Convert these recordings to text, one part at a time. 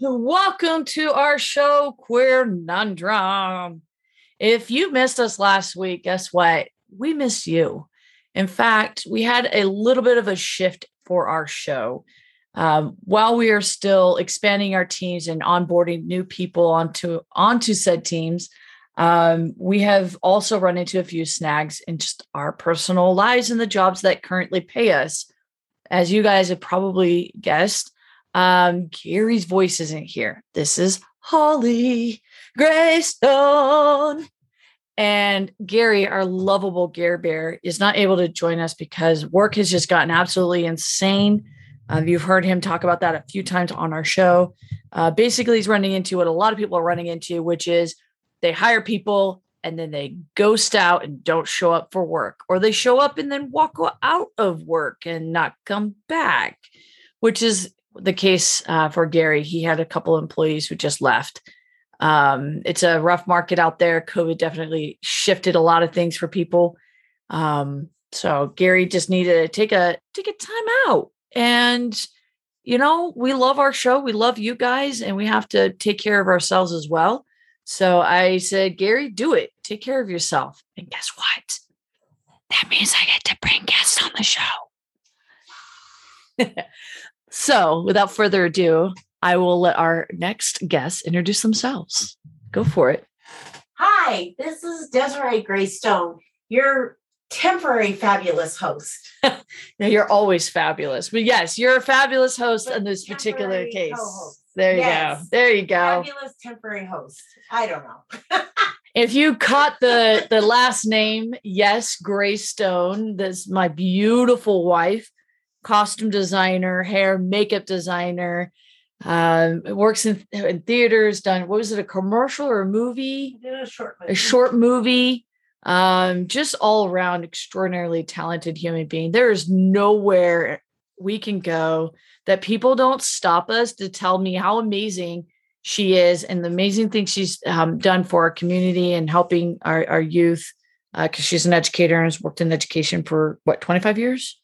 Welcome to our show, Queer Nundrum. If you missed us last week, guess what? We missed you. In fact, we had a little bit of a shift for our show. Um, while we are still expanding our teams and onboarding new people onto onto said teams, um, we have also run into a few snags in just our personal lives and the jobs that currently pay us. As you guys have probably guessed, um, Gary's voice isn't here. This is Holly Greystone. And Gary, our lovable Gare Bear, is not able to join us because work has just gotten absolutely insane. Uh, you've heard him talk about that a few times on our show. Uh, basically, he's running into what a lot of people are running into, which is they hire people and then they ghost out and don't show up for work, or they show up and then walk out of work and not come back, which is the case uh, for Gary. He had a couple employees who just left. Um, it's a rough market out there. COVID definitely shifted a lot of things for people. Um, so Gary just needed to take a take a time out. And you know, we love our show. We love you guys, and we have to take care of ourselves as well. So I said, Gary, do it. Take care of yourself. And guess what? That means I get to bring guests on the show. so without further ado, I will let our next guests introduce themselves. Go for it. Hi, this is Desiree Greystone, your temporary fabulous host. Now, you're always fabulous, but yes, you're a fabulous host But in this particular case. co-host. There you Yes. go. There you go. Fabulous temporary host. I don't know. If you caught the the last name, yes, Greystone. That's my beautiful wife, costume designer, hair, makeup designer. Um, works in, in theaters. Done what was it? A commercial or a movie? A short A movie. short movie. Um, just all around extraordinarily talented human being. There is nowhere we can go that people don't stop us to tell me how amazing she is and the amazing things she's um, done for our community and helping our, our youth because she's an educator and has worked in education for what 25 years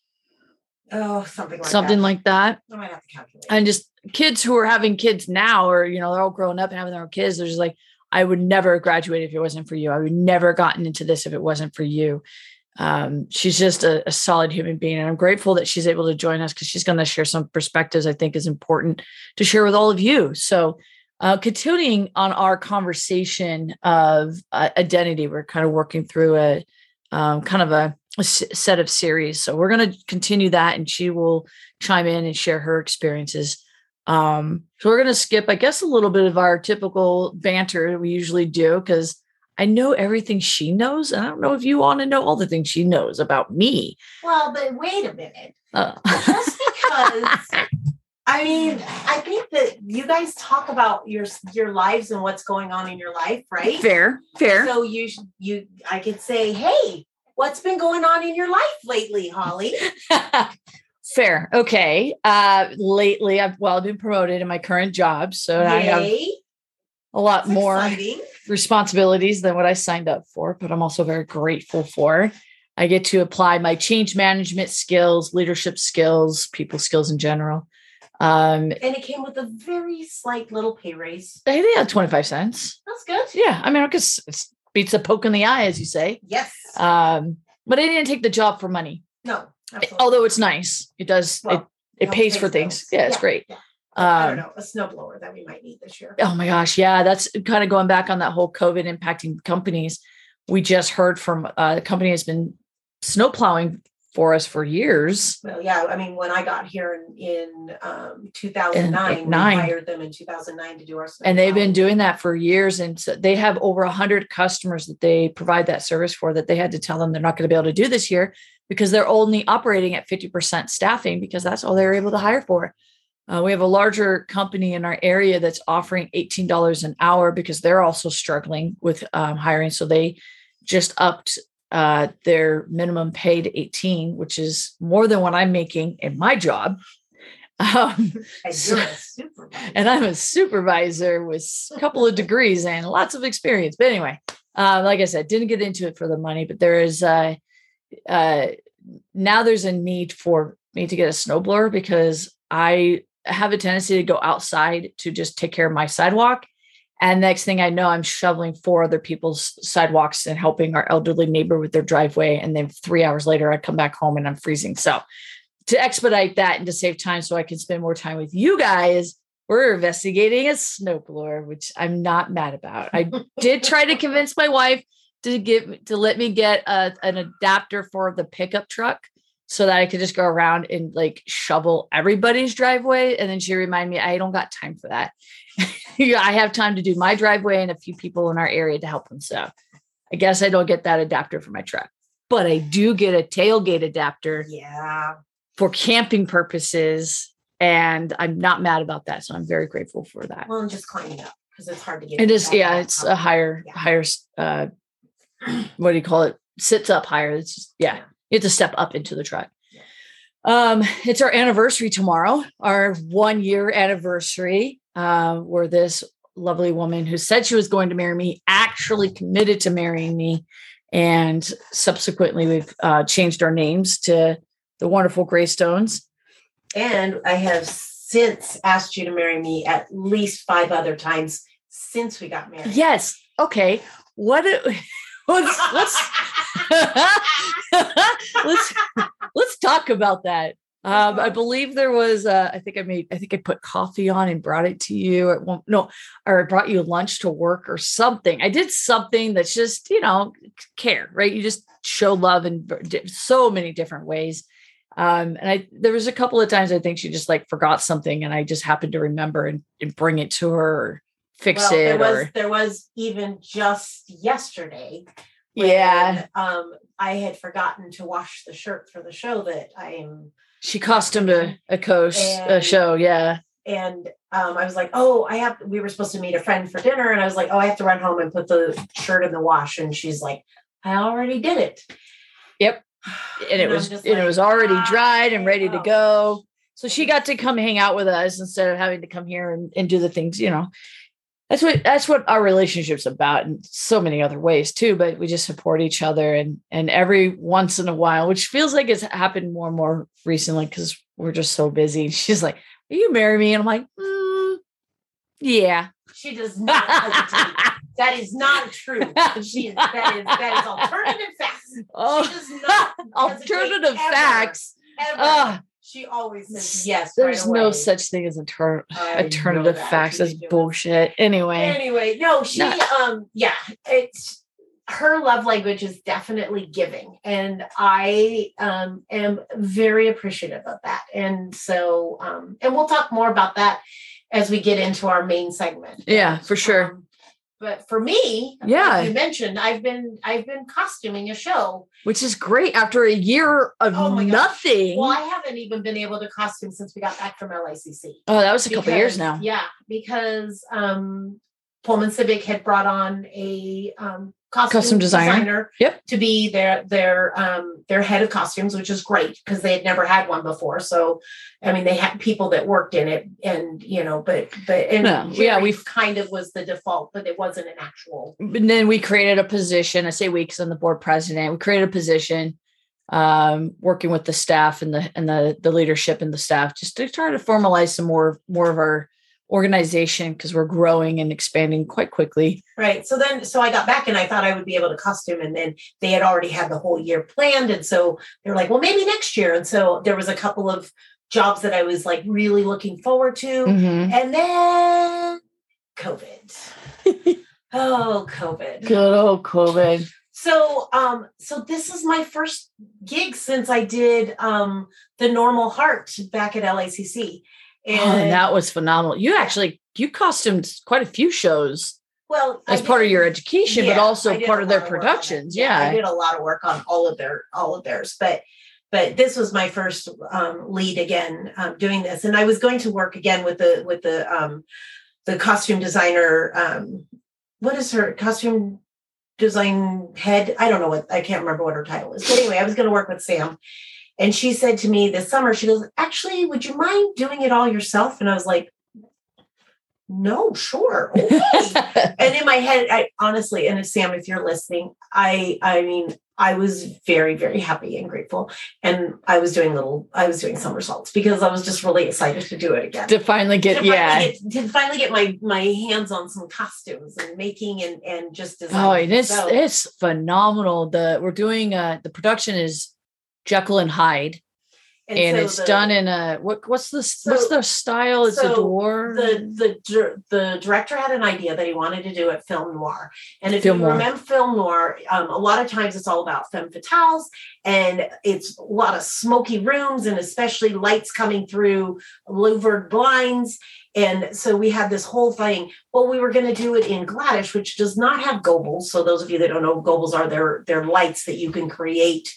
Oh, something like something that. like that I might have to calculate. and just kids who are having kids now or you know they're all growing up and having their own kids they're just like i would never graduate if it wasn't for you i would never gotten into this if it wasn't for you um, she's just a, a solid human being and i'm grateful that she's able to join us because she's going to share some perspectives i think is important to share with all of you so uh, continuing on our conversation of uh, identity we're kind of working through a um, kind of a, set of series so we're going to continue that and she will chime in and share her experiences um, so we're going to skip, I guess, a little bit of our typical banter we usually do because I know everything she knows, and I don't know if you want to know all the things she knows about me. well, but wait a minute. Uh, Just because I mean, I think that you guys talk about your your lives and what's going on in your life, right? fair, fair. So you you I could say, hey, what's been going on in your life lately, Holly? fair. Okay. Uh, lately, I've well, I've been promoted in my current job, so I have a lot That's more. exciting. responsibilities than what I signed up for, but I'm also very grateful for. I get to apply my change management skills, leadership skills, people skills in general. Um, And it came with a very slight little pay raise. I think that's 25 cents. That's good. Yeah. I mean, I guess it beats a poke in the eye, as you say. Yes. Um, but I didn't take the job for money, no. Absolutely. although it's nice. It does, Well, it, it pays pay for things. bills. Yeah, it's Yeah, great. yeah. I don't Um, know, a snowblower that we might need this year. Oh my gosh, yeah, that's kind of going back on that whole COVID impacting companies. We just heard from uh, a company has been snow plowing for us for years. Well, yeah, I mean, when I got here in, in um, 2009, we nine. hired them in 2009 to do our. And they've been doing that for years. And so they have over 100 customers that they provide that service for that they had to tell them they're not going to be able to do this year because they're only operating at 50% staffing because that's all they're able to hire for. Uh, we have a larger company in our area that's offering $18 an hour because they're also struggling with um, hiring. So they just upped uh, their minimum paid 18, which is more than what I'm making in my job. Um, And So- you're a supervisor. and I'm a supervisor with a couple of degrees and lots of experience. But anyway, uh, like I said, didn't get into it for the money, but there is uh, uh, now there's a need for me to get a snowblower because I have a tendency to go outside to just take care of my sidewalk. And next thing I know, I'm shoveling four other people's sidewalks and helping our elderly neighbor with their driveway. And then three hours later, I come back home and I'm freezing. So to expedite that and to save time so I can spend more time with you guys, we're investigating a snowblower, which I'm not mad about. I did try to convince my wife to give to let me get a, an adapter for the pickup truck so that I could just go around and like shovel everybody's driveway. And then she reminded me, I don't got time for that. Yeah, I have time to do my driveway and a few people in our area to help them. So I guess I don't get that adapter for my truck, but I do get a tailgate adapter yeah. for camping purposes. And I'm not mad about that. So I'm very grateful for that. Well, and just climbing up because it's hard to get. It is, yeah, up. it's a higher, Yeah. higher, uh, what do you call it? Sits up higher. It's just, yeah, you have to step up into the truck. Yeah. Um, it's our anniversary tomorrow, our one year anniversary, uh, where this lovely woman who said she was going to marry me actually committed to marrying me. And subsequently, we've uh, changed our names to the wonderful Greystones. And I have since asked you to marry me at least five other times since we got married. Yes. Okay. What? it- Let's let's let's let's talk about that. Um, I believe there was. Uh, I think I made. I think I put coffee on and brought it to you. At one, no, or I brought you lunch to work or something. I did something that's just you know care, right? You just show love in so many different ways. Um, and I there was a couple of times I think she just like forgot something, and I just happened to remember and, and bring it to her or fix well, it there was or there was even just yesterday. when, yeah. Um, I had forgotten to wash the shirt for the show that I am She costumed a, a coast a show, yeah. and um, I was like, oh, I have. We were supposed to meet a friend for dinner, and I was like, oh, I have to run home and put the shirt in the wash. And she's like, I already did it. Yep. And it I'm was and it was already "Ah, dried and ready to oh." go. So she got to come hang out with us instead of having to come here and, and do the things, you know. That's what that's what our relationship's about in so many other ways too. But we just support each other and and every once in a while, which feels like it's happened more and more recently because we're just so busy. She's like, Will you marry me? And I'm like, "Mm, yeah. She does not. That is not true. She is that is that is alternative facts. She oh, does not alternative ever, facts. Ever. Ah, she always says yes. there's right no such thing as I know alternative facts. That's bullshit. Anyway, Anyway, no, she Not- um yeah, it's her love language is definitely giving and I um am very appreciative of that. And so um and we'll talk more about that as we get into our main segment. yeah, for sure. Um, but for me, like Yeah. you mentioned I've been I've been costuming a show. Which is great after a year of Oh nothing. Well, I haven't even been able to costume since we got back from LICC. oh, that was a couple years now. Yeah, because um Pullman Civic had brought on a um costume, Custom designer. Yep. to be their their um their head of costumes, which is great because they had never had one before. So I mean they had people that worked in it and you know, but but and No, yeah, we've- kind of was the default, but it wasn't an actual And then we created a position. I say weeks on the board president. We created a position um working with the staff and the and the the leadership and the staff just to try to formalize some more more of our organization because we're growing and expanding quite quickly. Right. So then, so I got back and I thought I would be able to costume, and then they had already had the whole year planned. And so they're like, well, maybe next year. And so there was a couple of jobs that I was like really looking forward to. Mhm. And then COVID. oh, COVID. Good old COVID. So um, so this is my first gig since I did um the normal heart back at LACC. And Oh, and that was phenomenal. You actually you costumed quite a few shows well as part of your education, but Yeah, I also part of their lot work on it. productions. I did a lot of work on all of their all of theirs, but but this was my first um, lead again um, doing this, and I was going to work again with the with the um, the costume designer. Um, what is her costume design head? I don't know what I can't remember what her title is. But anyway, I was going to work with Sam, and she said to me this summer, she goes, "Actually, would you mind doing it all yourself?" And I was like, "No, sure." Okay. and in my head, I honestly, and if Sam, if you're listening, I, I mean, I was very, very happy and grateful. And I was doing little, I was doing somersaults because I was just really excited to do it again. to finally get To yeah. get, to finally get my my hands on some costumes and making and and just Oh, designing. and it's So- it's phenomenal. The we're doing uh the production is Jekyll and Hyde, and, so it's the- done in a what what's the what's the style? It's a so door. the the the director had an idea that he wanted to do at film noir and if Film you noir. remember film noir um, a lot of times it's all about femme fatales and it's a lot of smoky rooms and especially lights coming through louvered blinds and so we had this whole thing well we were going to do it in gladish which does not have gobos so those of you that don't know what gobos are they're they're lights that you can create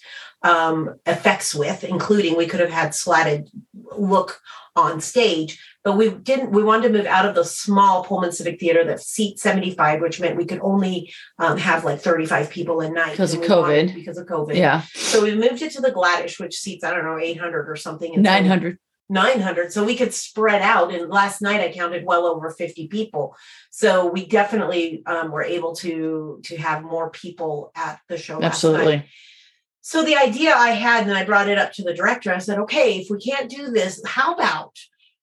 um, effects with including we could have had slatted look on stage but we didn't we wanted to move out of the small pullman civic theater that seats 75 which meant we could only um, have like 35 people a night Because of COVID. because of covid yeah, so we moved it to the gladish which seats i don't know 800 or something and so- nine hundred. 900 so we could spread out and last night i counted well over 50 people so we definitely um, were able to to have more people at the show. Absolutely. So the idea I had, and I brought it up to the director, I said, okay, if we can't do this, how about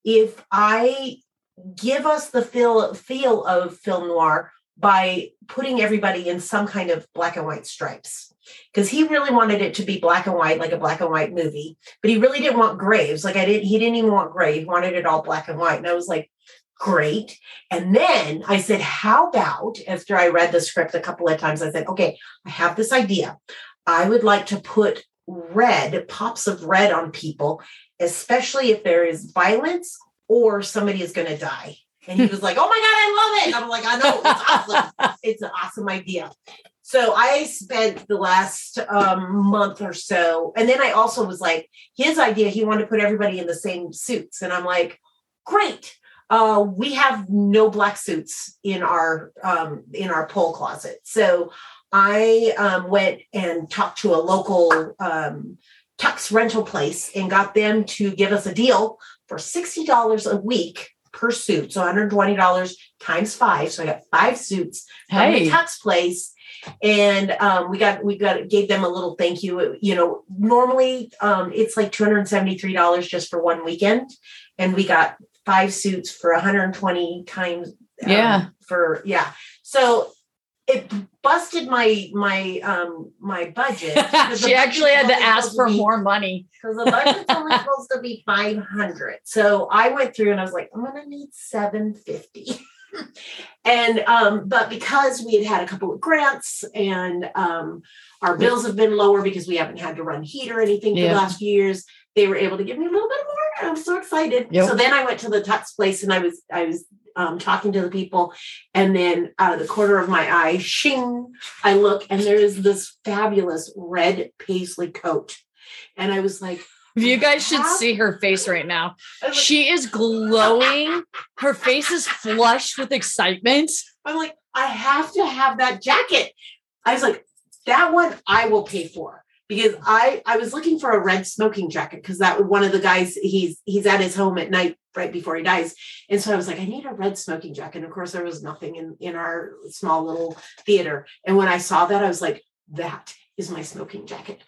if I give us the feel feel of film noir by putting everybody in some kind of black and white stripes? Because he really wanted it to be black and white, like a black and white movie, but he really didn't want graves. Like I didn't, he didn't even want gray. He wanted it all black and white. And I was like, great. And then I said, how about after I read the script a couple of times, I said, okay, I have this idea. I would like to put red, pops of red on people, especially if there is violence or somebody is going to die. And he was like, oh my God, I love it. I'm like, I know, it's awesome. It's an awesome idea. So I spent the last um, month or so, and then I also was like, his idea, he wanted to put everybody in the same suits. And I'm like, great. Uh, we have no black suits in our um, in our pole closet. So I um, went and talked to a local um, tux rental place and got them to give us a deal for $60 a week per suit. So $120 times five. So I got five suits from Hey, the tux place. And um, we got we got gave them a little thank you. You know, normally um, it's like two hundred seventy three dollars just for one weekend, and we got five suits for one hundred twenty times. um, Yeah. For yeah, so it busted my my um my budget. she actually had to ask for more money. because the budget's only supposed to be 500 so i went through and i was like i'm gonna need 750 and um but because we had had a couple of grants and um our bills have been lower because we haven't had to run heat or anything for Yeah. the last few years they were able to give me a little bit more i'm so excited Yep. so then i went to the tux place and i was i was um, talking to the people and then out of the corner of my eye shing i look and there's this fabulous red paisley coat and i was like You guys should see her face right now. I was like, She is glowing. Her face is flushed with excitement. I'm like, I have to have that jacket. I was like, that one I will pay for because I I was looking for a red smoking jacket because that one of the guys he's he's at his home at night right before he dies, and so I was like, I need a red smoking jacket. And of course, there was nothing in in our small little theater. And when I saw that, I was like, that is my smoking jacket.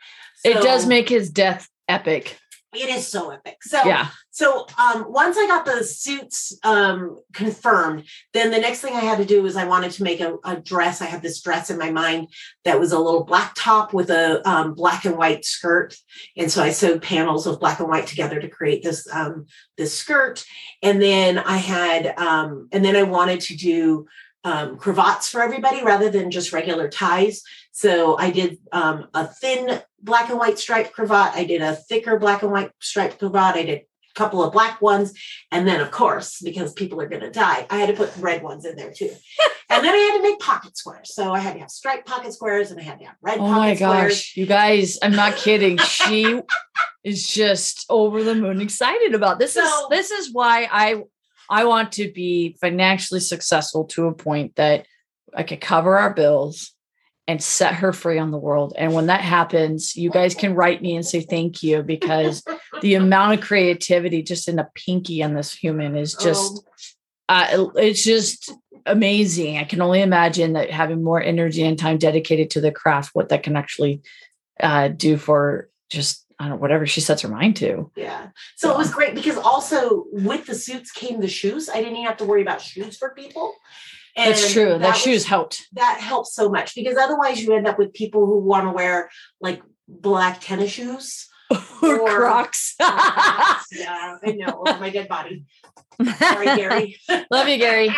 it does make his death epic. It is so epic. So Yeah. so um, once I got the suits um, confirmed, then the next thing I had to do was I wanted to make a, a dress. I had this dress in my mind that was a little black top with a um, black and white skirt, and so I sewed panels of black and white together to create this um, this skirt. And then I had, um, and then I wanted to do um, cravats for everybody rather than just regular ties. So I did um, a thin black and white striped cravat. I did a thicker black and white striped cravat. I did a couple of black ones. And then, of course, because people are going to die, I had to put red ones in there too. And then I had to make pocket squares. So I had to have striped pocket squares and I had to have red Oh my squares. gosh, you guys, I'm not kidding. She is just over the moon excited about this. is this is why I I want to be financially successful to a point that I could cover our bills and set her free on the world. And when that happens, you guys can write me and say thank you because the amount of creativity just in a pinky on this human is just Oh, uh, it's just amazing. I can only imagine that having more energy and time dedicated to the craft, what that can actually uh, do for just I don't know, whatever she sets her mind to. yeah. So it was great because also with the suits came the shoes. I didn't even have to worry about shoes for people. That's true. That, was- shoes helped. that helps so much because otherwise you end up with people who want to wear like black tennis shoes. or Or- Crocs. yeah, I know. Over my dead body. Sorry, Gary. Love you, Gary.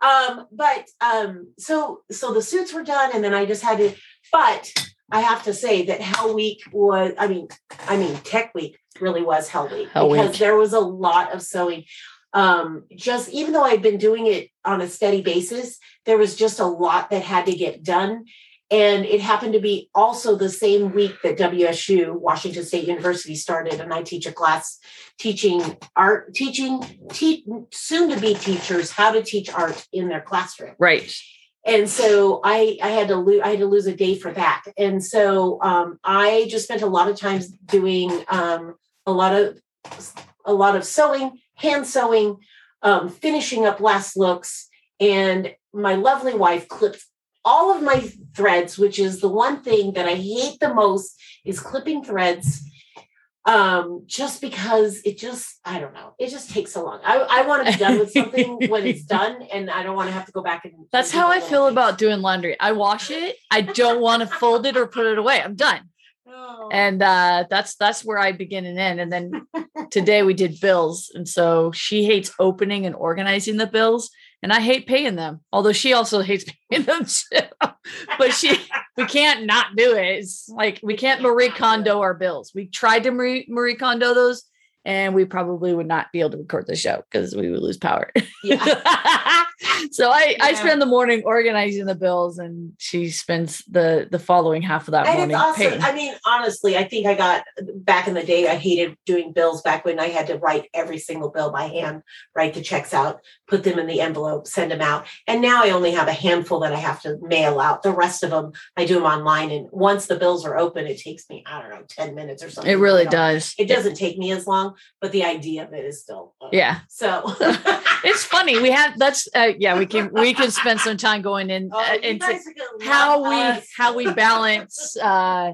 um but um so so the suits were done and then i just had to but i have to say that hell week was i mean i mean tech week really was hell week Hell because Week. there was a lot of sewing um just even though i'd been doing it on a steady basis there was just a lot that had to get done. And it happened to be also the same week that wsu washington state university started and i teach a class teaching art teaching te- soon to be teachers how to teach art in their classroom. Right. and so i i had to lose i had to lose a day for that. And so um i just spent a lot of times doing um a lot of a lot of sewing hand sewing um finishing up last looks and my lovely wife clipped all of my threads which is the one thing that i hate the most is clipping threads um just because it just i don't know it just takes so long i, I want to be done with something when it's done and i don't want to have to go back and That's how I feel things. about doing laundry. I wash it. I don't want to fold it or put it away. I'm done. Oh. and uh that's that's where i begin and end and then today we did bills and so she hates opening and organizing the bills and i hate paying them although she also hates paying them too. but she we can't not do it it's like we can't marie kondo our bills we tried to marie, marie kondo those and we probably would not be able to record the show because we would lose power yeah so I, I spend the morning organizing the bills and she spends the the following half of that and morning paying. I mean, honestly, I think I got back in the day. I hated doing bills back when I had to write every single bill by hand, write the checks out, put them in the envelope, send them out. And now I only have a handful that I have to mail out. The rest of them I do them online. And once the bills are open, it takes me I don't know ten minutes or something. it really You know, does It doesn't take me as long, but the idea of it is still uh, yeah So it's funny we had that's uh, yeah we can we can spend some time going in Oh, uh, into guys are gonna how we us. how we balance uh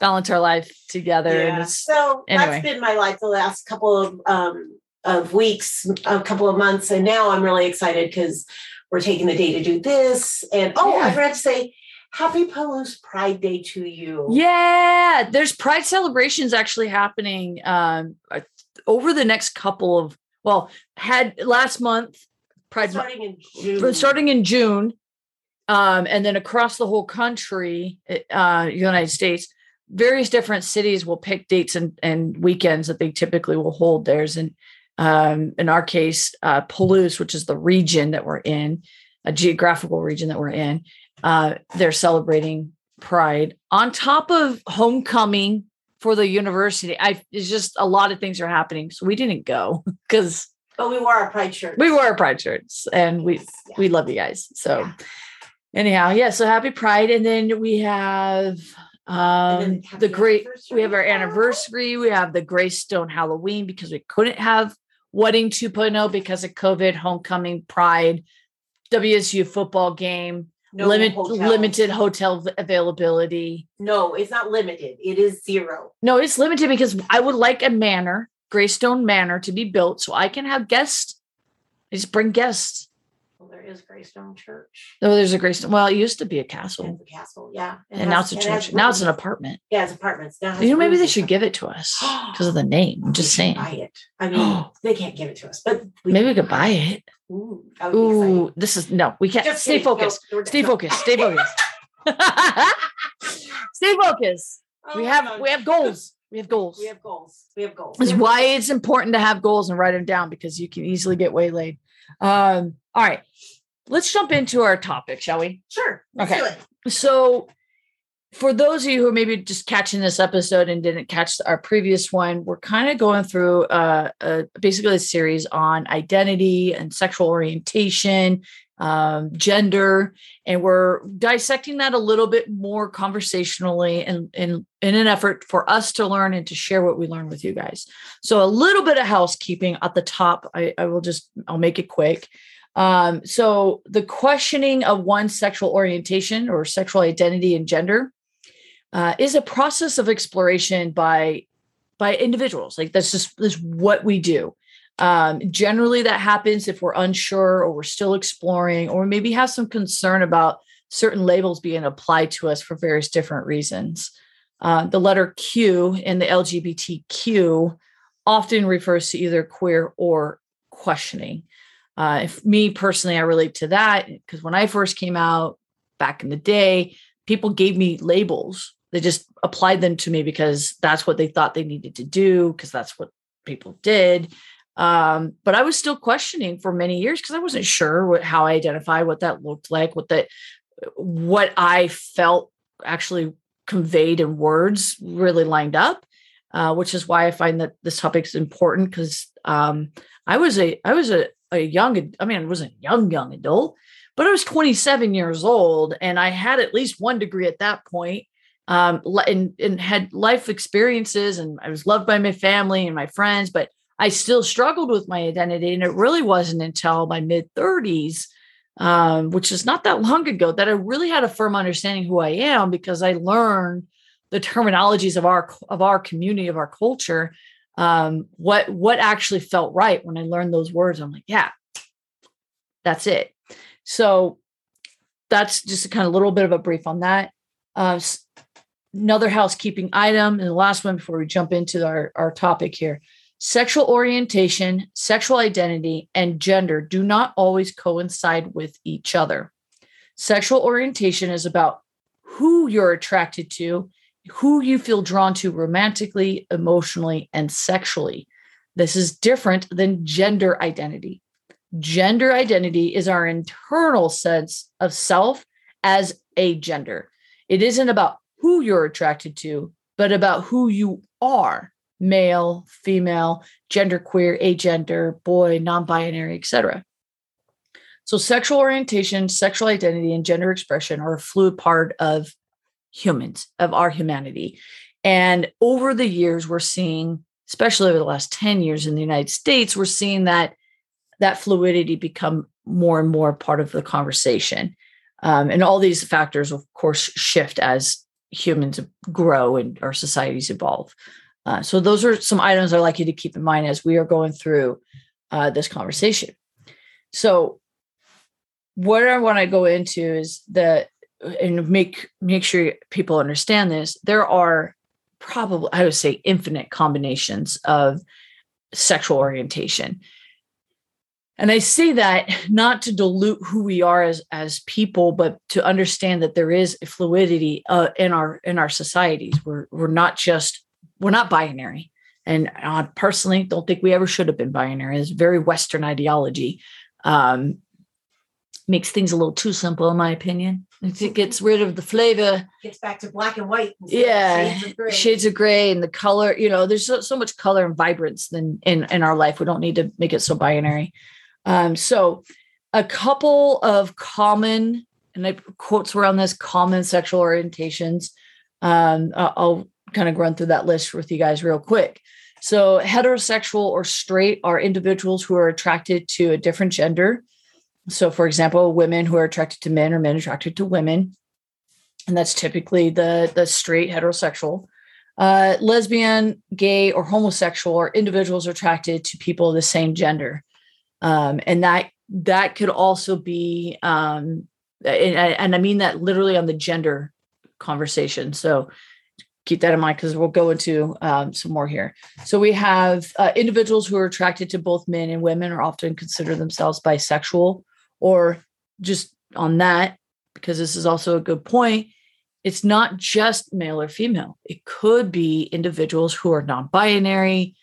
balance our life together Yeah. So anyway. that's been my life the last couple of um of weeks, a couple of months, and now I'm really excited because we're taking the day to do this. And oh, I Yeah. forgot to say, Happy Palouse Pride Day to you. yeah there's pride celebrations actually happening um uh, over the next couple of well had last month pride starting in June. starting in June, um, and then across the whole country, uh, United States, various different cities will pick dates and, and weekends that they typically will hold theirs. And um, in our case, uh, Palouse, which is the region that we're in, a geographical region that we're in, uh, they're celebrating Pride on top of homecoming for the university. I it's just a lot of things are happening, so we didn't go because but we wore our Pride shirts. we wore our Pride shirts and we we love you guys. So Yeah. anyhow, yeah. So happy Pride, and then we have um the great. We have our anniversary. anniversary. We have the Greystone Halloween because we couldn't have Wedding 2.0 because of COVID, homecoming, Pride, WSU football game, No limit limited hotel availability. No, it's not limited. It is zero. No, it's limited because I would like a manor, Greystone Manor, to be built so I can have guests. I just bring guests. Well, there is Greystone Church. Oh, there's a Greystone. Well, it used to be a It's castle, a castle, yeah. It and now it's a it church. Now it's an apartment. Yeah, it's apartments. Now it has You know, maybe they should give it to us because of the name. I'm just saying. Buy it. I mean, they can't give it to us, but we Maybe we could buy it. Ooh, that would be exciting. Ooh, this is no, we can't. Just stay kidding. No, focused. Stay focused. Stay focused. stay focused. Oh We have God. we have goals. We have goals. we have goals. We have goals. This is why goals. it's important to have goals and write them down because you can easily get waylaid. Um, all right. let's jump into our topic, shall we? Sure. Okay. So, for those of you who are maybe just catching this episode and didn't catch our previous one, we're kind of going through uh, basically a series on identity and sexual orientation, um, gender, and we're dissecting that a little bit more conversationally and in, in an effort for us to learn and to share what we learn with you guys. So, a little bit of housekeeping at the top. I, I will just, I'll make it quick. Um, so the questioning of one's sexual orientation or sexual identity and gender uh, is a process of exploration by by individuals. Like that's just that's what we do. Um, generally, that happens if we're unsure or we're still exploring, or maybe have some concern about certain labels being applied to us for various different reasons. Uh, the letter Q in the LGBTQ often refers to either queer or questioning. Uh, if me personally, I relate to that because when I first came out back in the day, people gave me labels. They just applied them to me because that's what they thought they needed to do, because that's what people did. Um, but I was still questioning for many years because I wasn't sure what, how I identified, what that looked like, what that, what I felt actually conveyed in words really lined up. Uh, which is why I find that this topic is important because um, I was a I was a a young i mean i wasn't young young adult but i was 27 years old and i had at least one degree at that point um, and, and had life experiences and i was loved by my family and my friends but i still struggled with my identity and it really wasn't until my mid 30s um, which is not that long ago that i really had a firm understanding who i am because i learned the terminologies of our of our community of our culture um, what what actually felt right when I learned those words. I'm like, yeah, that's it. So that's just a kind of little bit of a brief on that. Uh, another housekeeping item, and the last one before we jump into our, our topic here. Sexual orientation, sexual identity, and gender do not always coincide with each other. Sexual orientation is about who you're attracted to who you feel drawn to romantically, emotionally, and sexually. This is different than gender identity. Gender identity is our internal sense of self as a gender. It isn't about who you're attracted to, but about who you are male, female, genderqueer, agender, boy, non binary, etc. So, sexual orientation, sexual identity, and gender expression are a fluid part of humans, of our humanity. And over the years, we're seeing, especially over the last 10 years in the United States, we're seeing that that fluidity become more and more part of the conversation. Um, and all these factors, of course, shift as humans grow and our societies evolve. Uh, so those are some items I'd like you to keep in mind as we are going through uh, this conversation. So what I want to go into is that and make make sure people understand this there are probably i would say infinite combinations of sexual orientation and i say that not to dilute who we are as as people but to understand that there is a fluidity uh, in our in our societies. We're we're not just we're not binary. And i personally don't think we ever should have been binary. It's very western ideology. Um, makes things a little too simple in my opinion. It gets rid of the flavor. Gets back to black and white. of yeah. shades of gray. shades of gray and the color. You know there's so, so much color and vibrance in, in in our life. We don't need to make it so binary um so a couple of common and i quotes around this common sexual orientations. Um i'll kind of run through that list with you guys real quick. So heterosexual or straight are individuals who are attracted to a different gender. So for example women who are attracted to men or men attracted to women. And that's typically the the straight heterosexual. Uh, lesbian gay or homosexual are individuals attracted to people of the same gender um, and that that could also be um, and, and i mean that literally on the gender conversation so keep that in mind because we'll go into um, some more here so we have uh, individuals who are attracted to both men and women are often consider themselves bisexual or just on that because this is also a good point it's not just male or female. It could be individuals who are non-binary.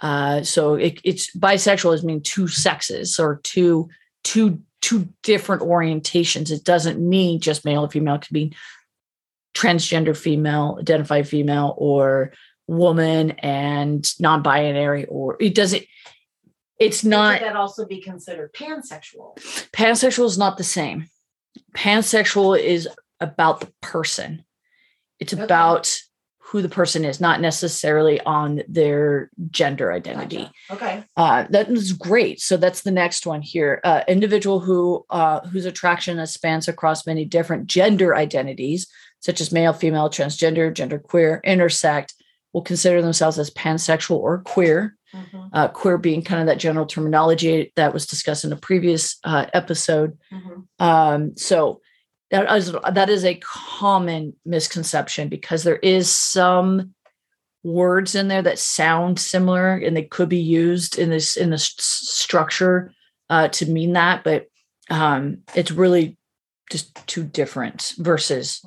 Uh, so it, it's bisexual is mean two sexes or two two two different orientations. It doesn't mean just male or female. It could be transgender female, identified female, or woman and non-binary, or it doesn't. It's not. That also be considered pansexual? Pansexual is not the same. Pansexual is about the person. It's Okay. about who the person is, not necessarily on their gender identity. Gotcha. Okay. Uh, that is great. So that's the next one here. Uh, individual who uh, whose attraction spans across many different gender identities, such as male, female, transgender, genderqueer, intersex, will consider themselves as pansexual or queer. Mhm, Uh, queer being kind of that general terminology that was discussed in a previous uh, episode. mhm. Um, so that is that is a common misconception because there is some words in there that sound similar and they could be used in this in this structure uh, to mean that, but um, it's really just too different versus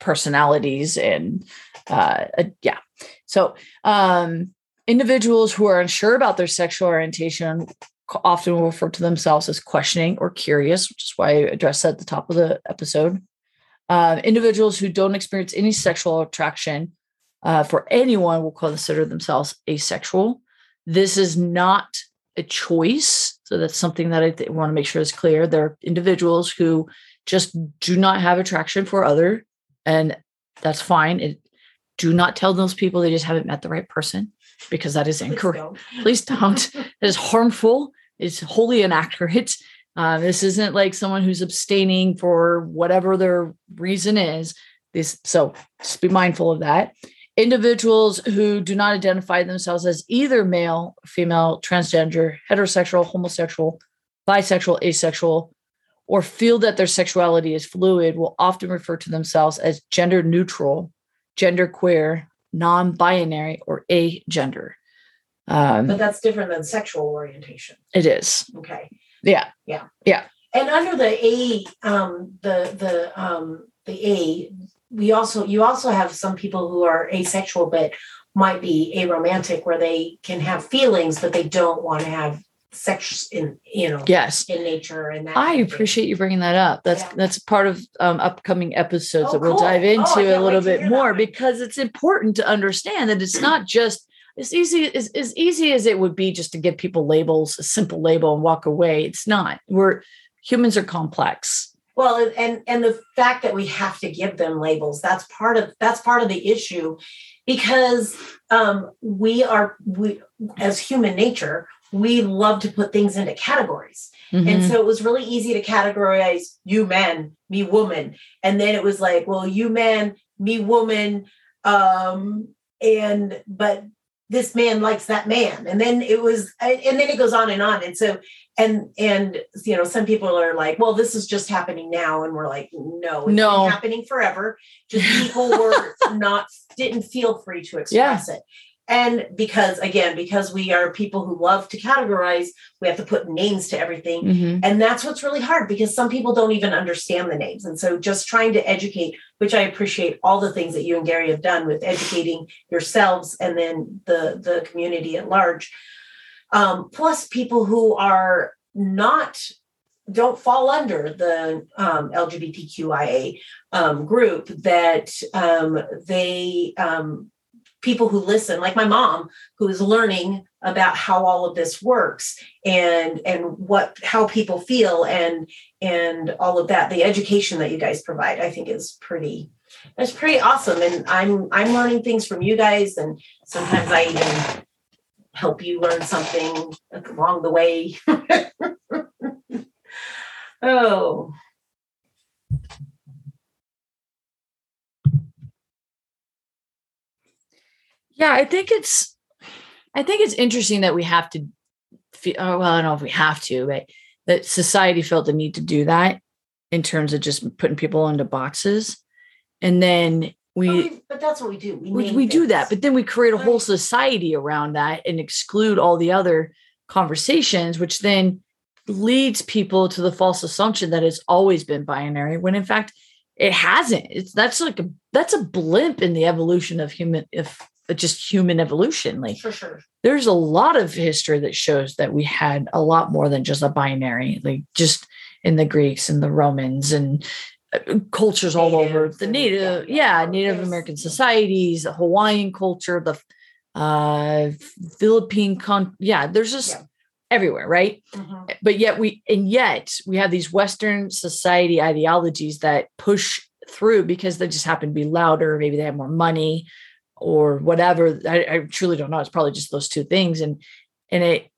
personalities and uh, uh, yeah. So um, individuals who are unsure about their sexual orientation often will refer to themselves as questioning or curious, which is why I addressed that at the top of the episode. Uh, individuals who don't experience any sexual attraction uh, for anyone will consider themselves asexual. This is not a choice. So that's something that I th- want to make sure is clear. There are individuals who just do not have attraction for other, and that's fine. It, do not tell those people they just haven't met the right person because that is Please incorrect don't. please don't. It is harmful. It's wholly inaccurate. Uh, this isn't like someone who's abstaining for whatever their reason is. This so just be mindful of that. Individuals who do not identify themselves as either male, female, transgender, heterosexual, homosexual, bisexual, asexual, or feel that their sexuality is fluid will often refer to themselves as gender neutral, gender queer, non-binary, or agender. Um, But that's different than sexual orientation. it is. Okay. Yeah. Yeah. Yeah. And under the A, um, the the um, the A, we also you also have some people who are asexual but might be aromantic, where they can have feelings but they don't want to have sex in you know Yes. in nature and that. I appreciate you bringing that up. That's Yeah. that's part of um, upcoming episodes Oh, that we'll cool. dive Oh, into can't a little bit that more because it's important to understand that it's not just as easy as, as easy as it would be just to give people labels, a simple label and walk away. It's not. We're humans are complex. Well, and and the fact that we have to give them labels that's part of that's part of the issue because um, we are we as human nature we love to put things into categories and Mhm. so it was really easy to categorize you men, me woman and then it was like well you men, me woman um and but this man likes that man. And then it was and then it goes on and on. And so and and you know some people are like well this is just happening now. And we're like no it's No. been happening forever. Just people were not didn't feel free to express it and because again because we are people who love to categorize we have to put names to everything Mhm. and that's what's really hard because some people don't even understand the names. And so just trying to educate, which I appreciate all the things that you and Gary have done with educating yourselves and then the, the community at large. Um, plus people who are not don't fall under the um, LGBTQIA um, group that um, they um, people who listen, like my mom, who is learning about how all of this works and and what how people feel and and all of that. The education that you guys provide i think is pretty that's pretty awesome. And i'm i'm learning things from you guys and sometimes i even help you learn something along the way. Oh Yeah, I think it's I think it's interesting that we have to feel oh, well, I don't know if we have to, but that society felt the need to do that in terms of just putting people into boxes. And then but, we we- but that's what we do we, we, we do that, but then we create a whole society around that and exclude all the other conversations, which then leads people to the false assumption that it's always been binary when in fact it hasn't. It's that's like a that's a blimp in the evolution of human of just human evolution. Like For sure. there's a lot of history that shows that we had a lot more than just a binary, like just in the Greeks and the Romans and uh, cultures all over the native, yeah, Native American societies, the Hawaiian culture, the uh Philippine con yeah, there's just Yeah. everywhere, right? Mhm. but yet we and yet we have these western society ideologies that push through because they just happen to be louder maybe they have more money or whatever i, I truly don't know it's probably just those two things and and it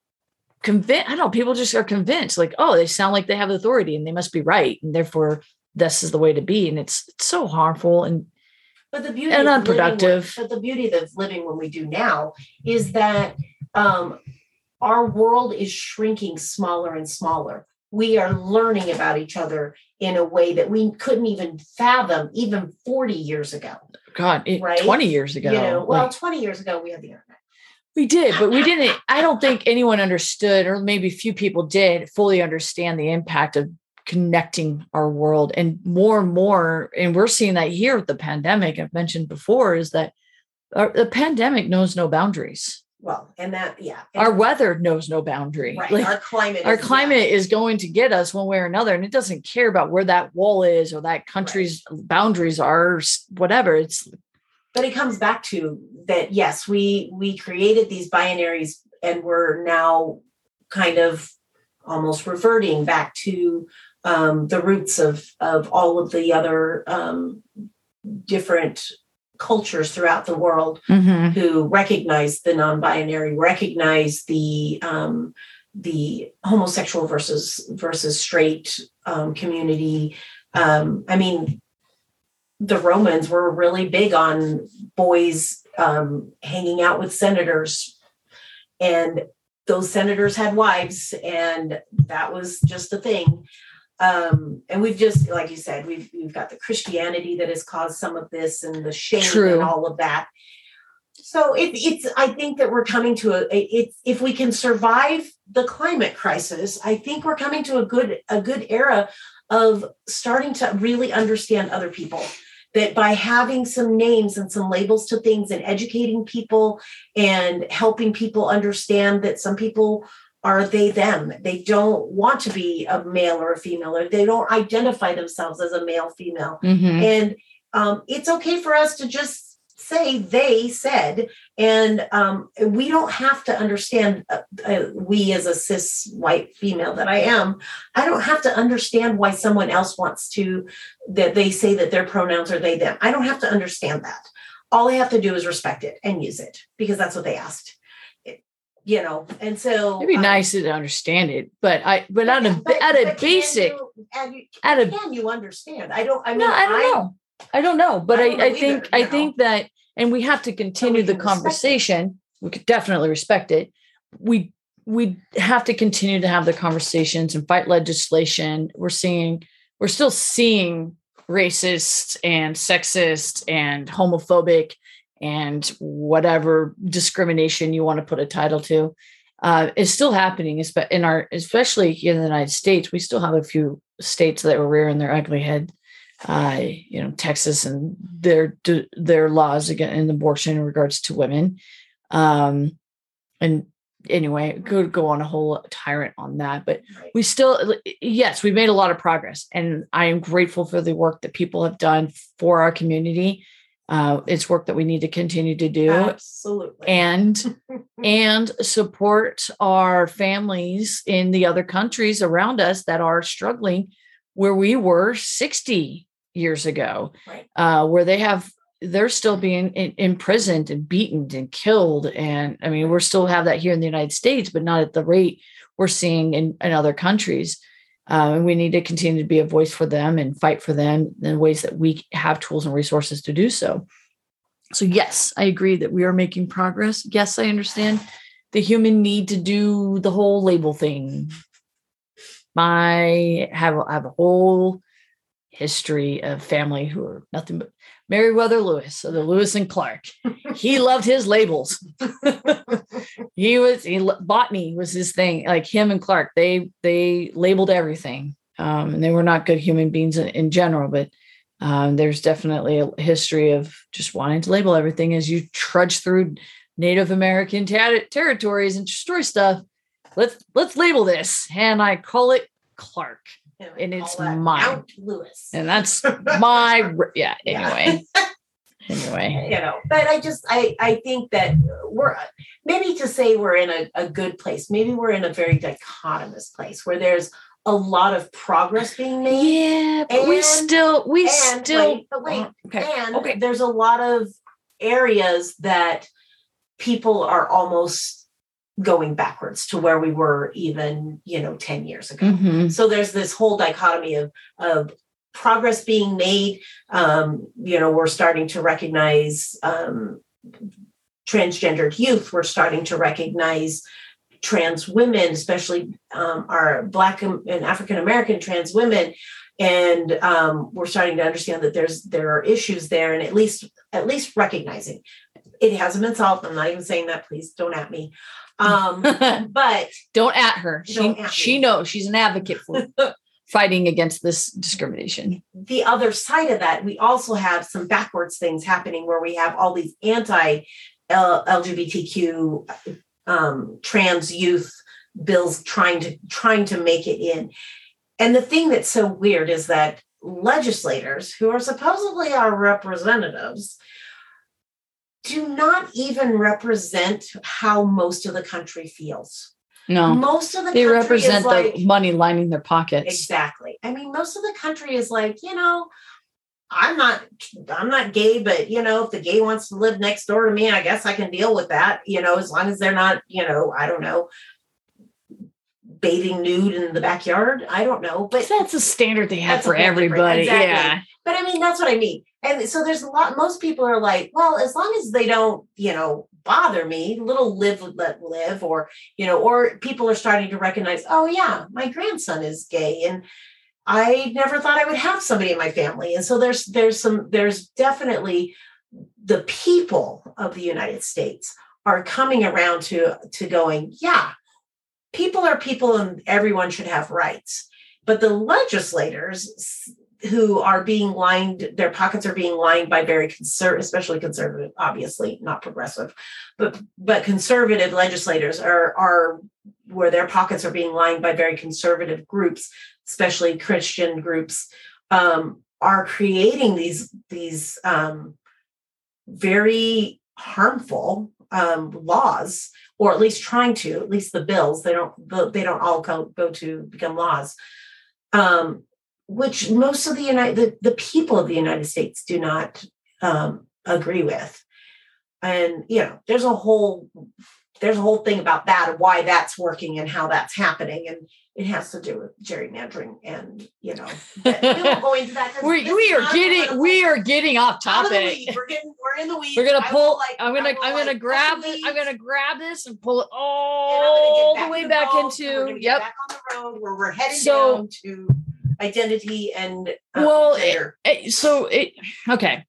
convince i don't know people just are convinced like oh they sound like they have authority and they must be right and therefore this is the way to be and it's, it's so harmful and But the beauty And unproductive. when- but the beauty of living when we do now is that um, our world is shrinking smaller and smaller. We are learning about each other in a way that we couldn't even fathom even 40 years ago. God it, Right? 20 years ago You know, well, like- 20 years ago we had the internet. We did, but we didn't. I don't think anyone understood, or maybe few people did fully understand the impact of connecting our world. And more and more, and we're seeing that here with the pandemic, I've mentioned before, is that our, the pandemic knows no boundaries. Well, and that, yeah. Our weather knows no boundary. right, Like, our climate. our is- climate is going to get us one way or another, and it doesn't care about where that wall is or that country's boundaries are, whatever. It's but it comes back to that yes we we created these binaries and we're now kind of almost reverting back to um, the roots of of all of the other um, different cultures throughout the world who recognize the non-binary recognize the um, the homosexual versus versus straight um, community. Um, i mean the romans were really big on boys um, hanging out with senators. And those senators had wives and that was just a thing um, and we've just like you said we've we've got the christianity that has caused some of this and the shame True. and all of that so it, it's i think that we're coming to a it's if we can survive the climate crisis i think we're coming to a good a good era of starting to really understand other people that by having some names and some labels to things and educating people and helping people understand that some people are they them? They don't want to be a male or a female or they don't identify themselves as a male female. Mhm. and um, it's okay for us to just say they said and um, we don't have to understand uh, uh, we as a cis white female that i am i don't have to understand why someone else wants to that they say that their pronouns are they them. I don't have to understand that. All i have to do is respect it and use it because that's what they asked you know and so It'd be um, nice to understand it, but I, but at a, but- at a but can basic, you- at a can you understand i don't i mean no, I don't know. I don't know, but I I, I, think either, I know. think that, and we have to continue the respect it. conversation. We could definitely respect it. We we have to continue to have the conversations and fight legislation. We're seeing, we're still seeing racist and sexist and homophobic and whatever discrimination you want to put a title to uh, is still happening in our especially here in the united states we still have a few states that are rearing their ugly head. Uh, you know texas and their their laws against abortion in regards to women. Um, and anyway could go on a whole tyrant on that but we still yes we've made a lot of progress and i am grateful for the work that people have done for our community uh, it's work that we need to continue to do. Absolutely. And and support our families in the other countries around us that are struggling where we were 60 years ago. Right. uh, where they have they're still being in, imprisoned and beaten and killed. And i mean we're still have that here in the united states but not at the rate we're seeing in, in other countries uh, and we need to continue to be a voice for them and fight for them in ways that we have tools and resources to do so. So yes i agree that we are making progress. Yes i understand the human need to do the whole label thing. I have, I have a whole history of family who are nothing but Meriwether Lewis, so the Lewis and Clark. He loved his labels. he was he botany was his thing. Like him and Clark, they they labeled everything, um, and they were not good human beings in, in general. But Um, there's definitely a history of just wanting to label everything as you trudge through Native American ter- territories and destroy stuff. Let's let's label this, and I call it Clark, And, And it's mine. Mount Lewis. and that's my yeah. Yeah. Anyway, anyway, you know but i just i i think that we're maybe to say we're in a, a good place maybe we're in a very dichotomous place where there's a lot of progress being made yeah, but we still we and still wait, but wait, oh, okay. and okay. there's a lot of areas that people are almost going backwards to where we were even you know 10 years ago. Mhm. so there's this whole dichotomy of of progress being made. Um you know we're starting to recognize um transgendered youth. We're starting to recognize trans women especially um, our black and african american trans women. And um, we're starting to understand that there's there are issues there and at least at least recognizing it hasn't been solved i'm not even saying that please don't at me um but Don't at her. She at she knows she's an advocate for fighting against this discrimination. the other side of that, we also have some backwards things happening where we have all these anti LGBTQ um, trans youth bills trying to trying to make it in. And the thing that's so weird is that legislators who are supposedly our representatives do not even represent how most of the country feels. No, Most of the they country represent like, the money lining their pockets. Exactly. I mean, most of the country is like, you know, I'm not I'm not gay, but you know, if the gay wants to live next door to me, I guess I can deal with that, you know, as long as they're not, you know, I don't know, bathing nude in the backyard. I don't know. But That's a standard they have for everybody. exactly. Yeah. but I mean, that's what I mean. And so there's a lot, most people are like, well, as long as they don't, you know, bother me, little live, let live, or, you know, or people are starting to recognize, oh, yeah, my grandson is gay. And I never thought I would have somebody in my family. And so there's, there's some, there's definitely the people of the United States are coming around to, to going, yeah, people are people and everyone should have rights. But the legislators who are being lined, their pockets are being lined by very conservative, especially conservative, obviously not progressive, but but conservative legislators are are where their pockets are being lined by very conservative groups, especially Christian groups, um, are creating these these um, very harmful um, laws, or at least trying to, at least the bills. They don't they don't all go, go to become laws. Um, which most of the United the, the people of the United States do not um, agree with. And you know, there's a whole there's a whole thing about that of why that's working and how that's happening, and it has to do with gerrymandering and you know we won't go into that. We we are getting we are getting off topic. We're getting we're in the weeds. We're gonna will, pull. like- I'm gonna I'm gonna grab this. I'm gonna grab this and pull it and I'm gonna get all the way back golf, into. Yep. Back on the road where we're heading So- down to identity and uh, Well, it-. Eh, so it okay.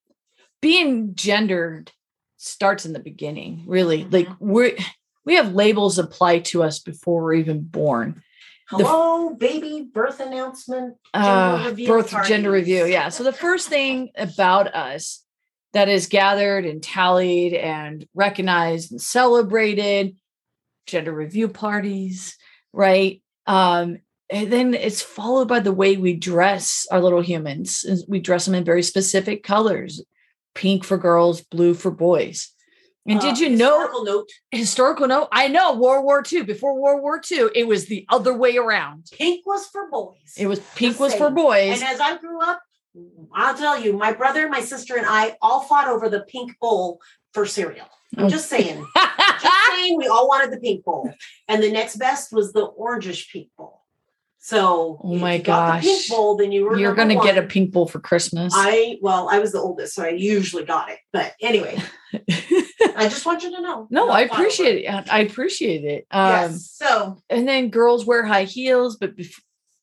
Being gendered starts in the beginning really. Like we we have labels applied to us before we're even born. The Hello, baby birth announcement. Gender uh, reveal birth gender review yeah. So the first thing about us that is gathered and tallied and recognized and celebrated gender review parties right? Um and then it's followed by the way we dress our little humans we dress them in very specific colors pink for girls blue for boys and Uh, did you know historical note? historical note i know world war ii before world war ii it was the other way around Pink was for boys. it was pink was for boys And as I grew up, I'll tell you, my brother, my sister, and I all fought over the pink bowl for cereal. I'm just saying. just saying, we all wanted the pink bowl, and the next best was the orangish pink bowl. So, Oh my the pink gosh. bowl, then you were you're gonna get a pink bowl for christmas I well, I was the oldest, so I usually got it. But anyway, I just want you to know. no i appreciate it i appreciate it um yes. So and then girls wear high heels but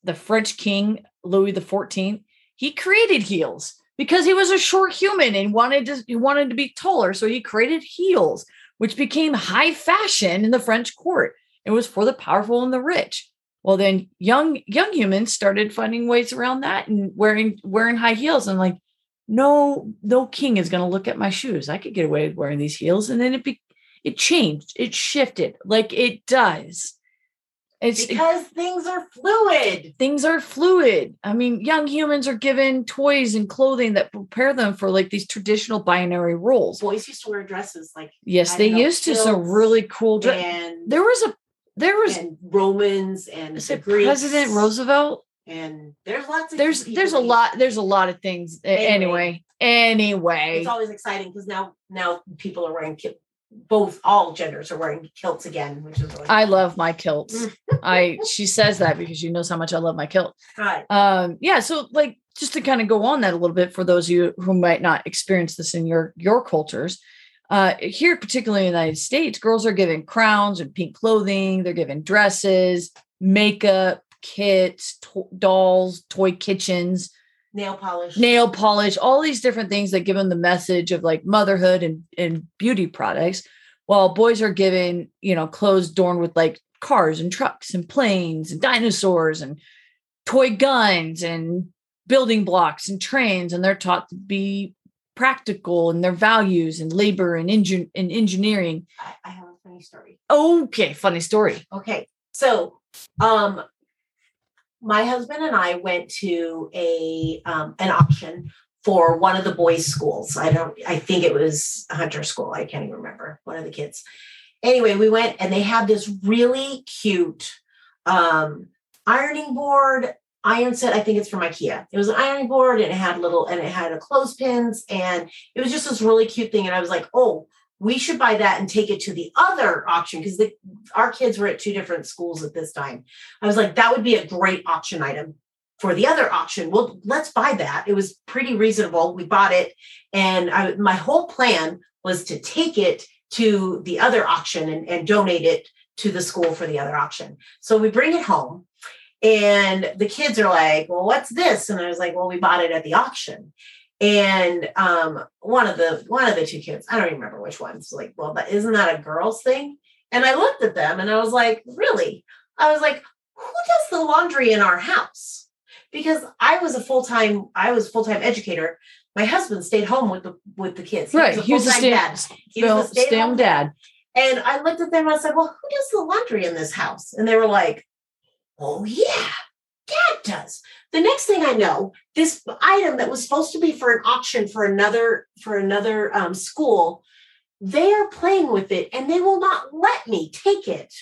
the french king louis the 14th he created heels because he was a short human and wanted to he wanted to be taller so he created heels which became high fashion in the french court it was for the powerful and the rich well then young young humans started finding ways around that and wearing wearing high heels and like no no king is going to look at my shoes. I could get away with wearing these heels, and then it be it changed, it shifted like it does. It's it- because things are fluid. things are fluid. I mean, young humans are given toys and clothing that prepare them for like these traditional binary roles. Boys used to wear dresses like Yes, I they know, used to kilts really cool. Dre- and there was a there was and Romans and is the it Greeks, President Roosevelt. and there's lots of There's there's a lot there's a lot of things. Anyway. Anyway, It's always exciting because now now people are wearing kil- both all genders are wearing kilts again, which is really I love my kilts. I she says that because she knows how much I love my kilt. right. um yeah so like just to kind of go on that a little bit for those of you who might not experience this in your your cultures uh here particularly in the united states girls are given crowns and pink clothing they're given dresses makeup kits to- dolls toy kitchens nail polish. nail polish all these different things that give them the message of like motherhood and, and beauty products while boys are given you know clothes adorned with like cars and trucks and planes and dinosaurs and toy guns and building blocks and trains and they're taught to be practical and their values and labor and, engine and engineering I, I have a funny story. okay funny story Okay. So um my husband and I went to a um an auction for one of the boys' schools. I don't I think it was Hunter School. I can't even remember. One of the kids. Anyway, we went and they had this really cute um ironing board iron set i think it's from ikea it was an ironing board and it had little and it had a clothespins and it was just this really cute thing and i was like oh we should buy that and take it to the other auction because our kids were at two different schools at this time. I was like, that would be a great auction item for the other auction. Well, let's buy that. It was pretty reasonable. We bought it, and I, my whole plan was to take it to the other auction and, and donate it to the school for the other auction. So we bring it home, and the kids are like, "Well, what's this?" And I was like, "Well, we bought it at the auction." And um, one of the one of the two kids, I don't even remember which ones, like, "Well, but isn't that a girl's thing?" And I looked at them and I was like, really? I was like, who does the laundry in our house? Because I was a full-time, I was full-time educator. My husband stayed home with the with the kids. right a he was a stay, dad. He was a stay, stay-at-home home dad And I looked at them and I said, Well, who does the laundry in this house? And they were like, Oh yeah, dad does. The next thing I know, this item that was supposed to be for an auction for another for another um, school, they are playing with it and they will not let me take it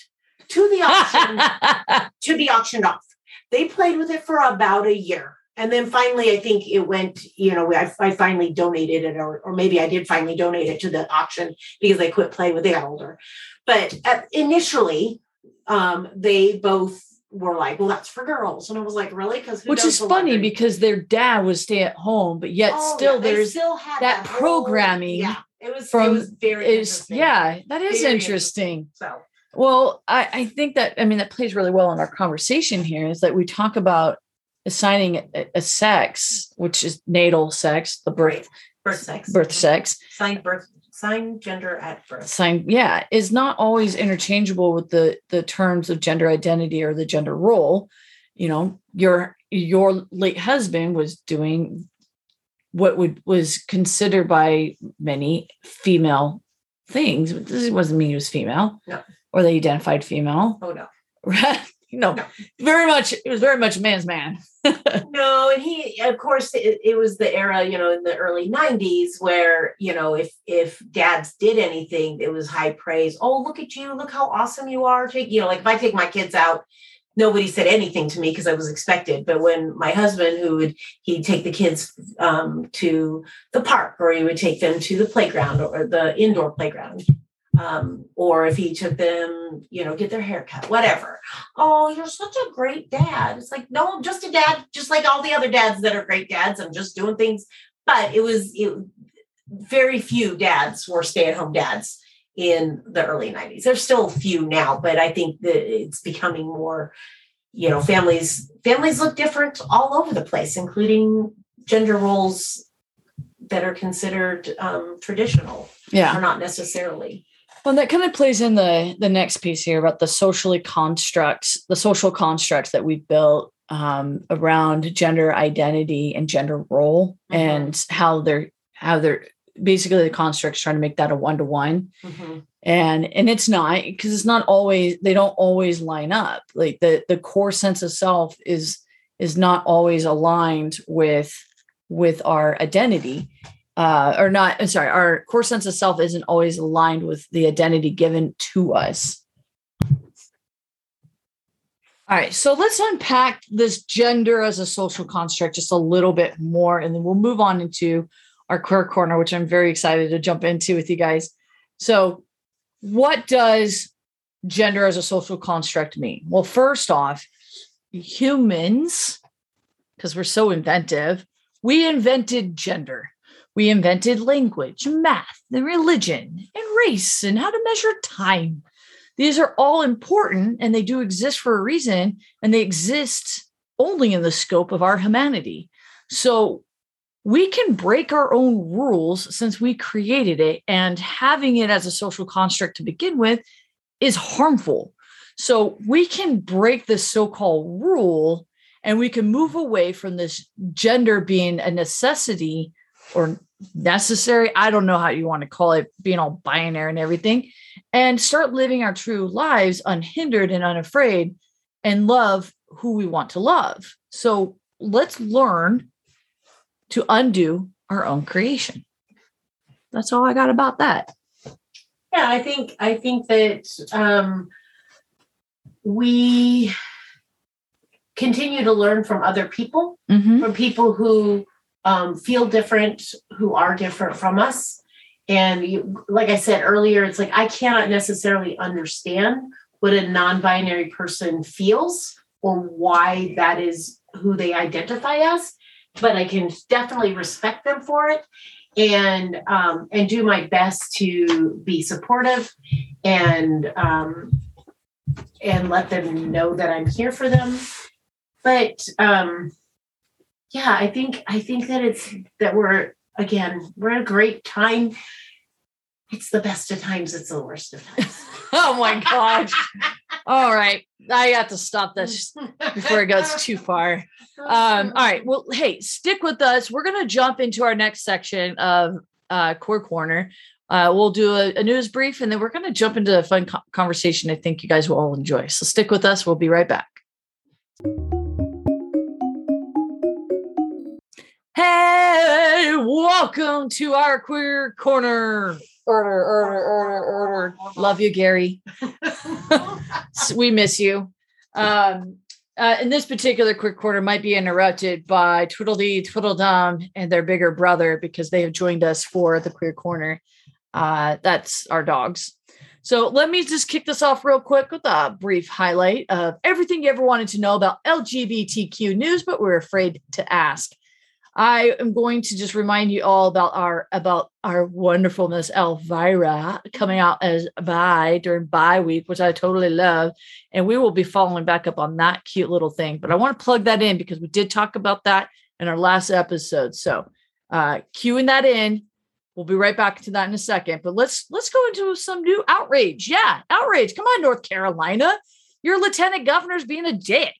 to the auction to be auctioned off. They played with it for about a year. And then finally, I think it went, you know, I, I finally donated it, or, or maybe I did finally donate it to the auction because they quit playing with it, they got older. But uh, initially, um, they both were like, well, that's for girls. And I was like, really? Because which is funny because their dad was stay at home but yet Oh, still there's still had that whole- programming yeah, it was from- it was very is yeah that is Very interesting So well I, I think that i mean that plays really well in our conversation here is that we talk about assigning a, a sex which is natal sex the birth Right. birth sex, birth sex signed birth, signed gender at birth. sign yeah is not always interchangeable with the the terms of gender identity or the gender role you know your your late husband was doing what would was considered by many female things but this wasn't mean he was female No. or they identified female Oh no. no, very much it was very much man's man No, and he, of course, it, it was the era, you know, in the early '90s where, you know, if if dads did anything, it was high praise. Oh, look at you! Look how awesome you are! Take, you know, like if I take my kids out, nobody said anything to me because I was expected. But when my husband, who would he'd take the kids um, to the park, or he would take them to the playground or the indoor playground. Um, or if he took them, you know, get their hair cut, whatever oh, you're such a great dad. It's like, no, I'm just a dad, just like all the other dads that are great dads. I'm just doing things. But it was it, very few dads were stay at home dads in the early 90s. There's still a few now, but I think that it's becoming more, you know, families families look different all over the place, including gender roles that are considered um, traditional yeah or not necessarily. Well, that kind of plays in the the next piece here about the socially constructs, the social constructs that we've built um, around gender identity and gender role Mhm. and how they're how they're basically the constructs trying to make that a one to one and and it's not because it's not always they don't always line up. Like the the core sense of self is is not always aligned with with our identity uh or not i'm sorry our core sense of self isn't always aligned with the identity given to us all right so let's unpack this gender as a social construct just a little bit more and then we'll move on into our queer corner which i'm very excited to jump into with you guys so what does gender as a social construct mean? Well, first off, humans, because we're so inventive, we invented gender. We invented language, math, and religion, and race, and how to measure time. These are all important and they do exist for a reason, and they exist only in the scope of our humanity. So we can break our own rules since we created it and having it as a social construct to begin with is harmful so we can break this so-called rule and we can move away from this gender being a necessity or necessary i don't know how you want to call it being all binary and everything and start living our true lives unhindered and unafraid and love who we want to love so let's learn to undo our own creation. That's all I got about that. Yeah, I think I think that um, we continue to learn from other people, Mm-hmm. from people who um, feel different, who are different from us. And you, like I said earlier, it's like I cannot necessarily understand what a non-binary person feels or why that is who they identify as, but I can definitely respect them for it and um, and do my best to be supportive and um, and let them know that I'm here for them. But um, yeah, I think I think that it's that we're again we're at a great time. It's the best of times. It's the worst of times. Oh my gosh. all right. I got to stop this before it goes too far. Um, all right. Well, hey, stick with us. We're to jump into our next section of uh, Queer Corner. Uh, we'll do a, a news brief and then we're going to jump into a fun co- conversation I think you guys will all enjoy. So stick with us. We'll be right back. Hey, welcome to our Queer Corner. Order, order, order, order. Love you, Gary. we miss you. Um, uh, and this particular quick corner might be interrupted by Tweedledee, Tweedledum, and their bigger brother because they have joined us for the queer corner. Uh, that's our dogs. So let me just kick this off real quick with a brief highlight of everything you ever wanted to know about LGBTQ news, but we're afraid to ask. I am going to just remind you all about our about our wonderful Miss Elvira coming out as bi during bi week, which I totally love. And we will be following back up on that cute little thing. But I want to plug that in because we did talk about that in our last episode. So uh queuing that in. We'll be right back to that in a second. But let's let's go into some new outrage. Yeah, outrage. Come on, North Carolina. Your lieutenant governor's being a dick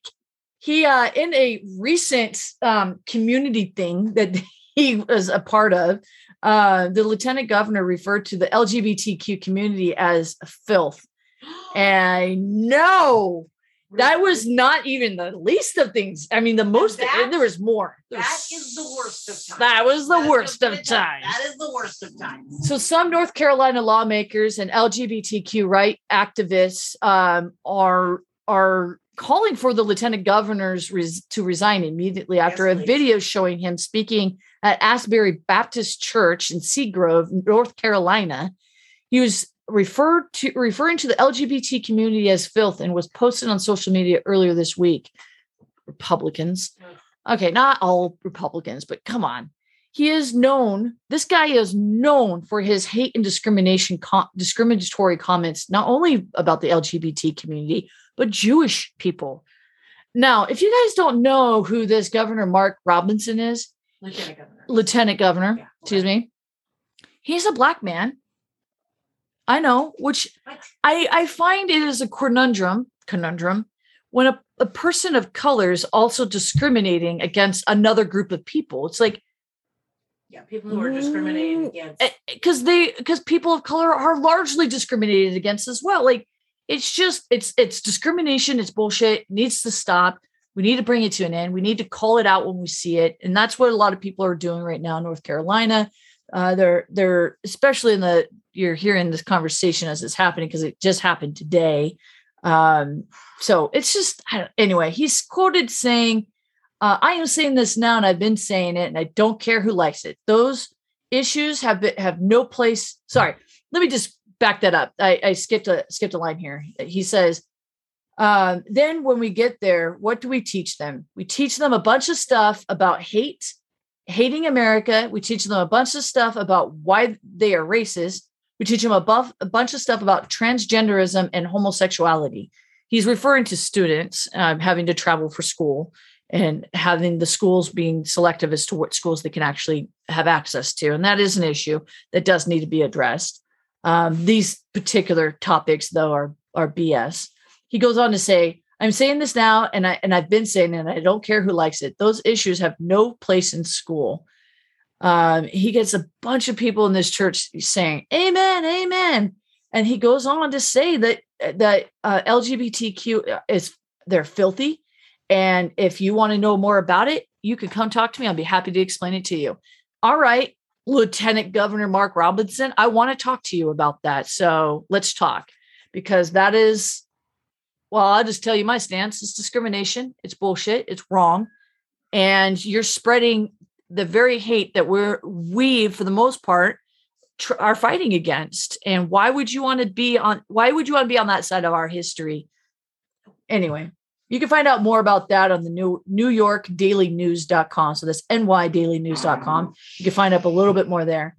he uh in a recent um community thing that he was a part of uh the lieutenant governor referred to the lgbtq community as filth. And no that was not even the least of things. I mean the most that- there was more. That is the worst of times. that was the Let's worst of times That is the worst of times. so some North Carolina lawmakers and LGBTQ right activists um, are are calling for the lieutenant governor's res- to resign immediately after Yes, a video showing him speaking at Asbury Baptist Church in Seagrove, North Carolina. He was referred to referring to the LGBT community as filth and was posted on social media earlier this week. Republicans. Okay, not all Republicans, but come on he is known this guy is known for his hate and discrimination com- discriminatory comments not only about the lgbt community but jewish people now if you guys don't know who this governor mark robinson is Lieutenant Governor. lieutenant governor Yeah, excuse me he's a black man i know which What? i i find it is a conundrum conundrum when a a person of color is also discriminating against another group of people? It's like Yeah, people who are discriminated Mm, against. because they because people of color are largely discriminated against as well. Like it's just it's it's discrimination. It's bullshit. It needs to stop. We need to bring it to an end. We need to call it out when we see it, and that's what a lot of people are doing right now in North Carolina. Uh, they're they're especially in the you're hearing this conversation as it's happening because it just happened today. Um, so it's just anyway. He's quoted saying, uh, "I am saying this now, and I've been saying it, and I don't care who likes it. Those issues have been, have no place." Sorry, let me just back that up. I, I skipped a skipped a line here. He says, um, "Then when we get there, what do we teach them? We teach them a bunch of stuff about hate." Hating America. We teach them a bunch of stuff about why they are racist. We teach them a, buff, a bunch of stuff about transgenderism and homosexuality. He's referring to students um, having to travel for school and having the schools being selective as to what schools they can actually have access to. And that is an issue that does need to be addressed. Um, these particular topics, though, are, are BS. He goes on to say, I'm saying this now, and I and I've been saying it, and I don't care who likes it. Those issues have no place in school. Um, he gets a bunch of people in this church saying, Amen, Amen. And he goes on to say that that uh, LGBTQ is they're filthy, and if you want to know more about it, you can come talk to me. I'll be happy to explain it to you. All right, Lieutenant Governor Mark Robinson, I want to talk to you about that. So let's talk because that is, well, I'll just tell you my stance. It's discrimination. It's bullshit. It's wrong, and you're spreading the very hate that we're we for the most part tr- are fighting against and why would you want to be on why would you want to be on that side of our history anyway you can find out more about that on the new new york daily news.com so that's nydailynews.com you can find up a little bit more there.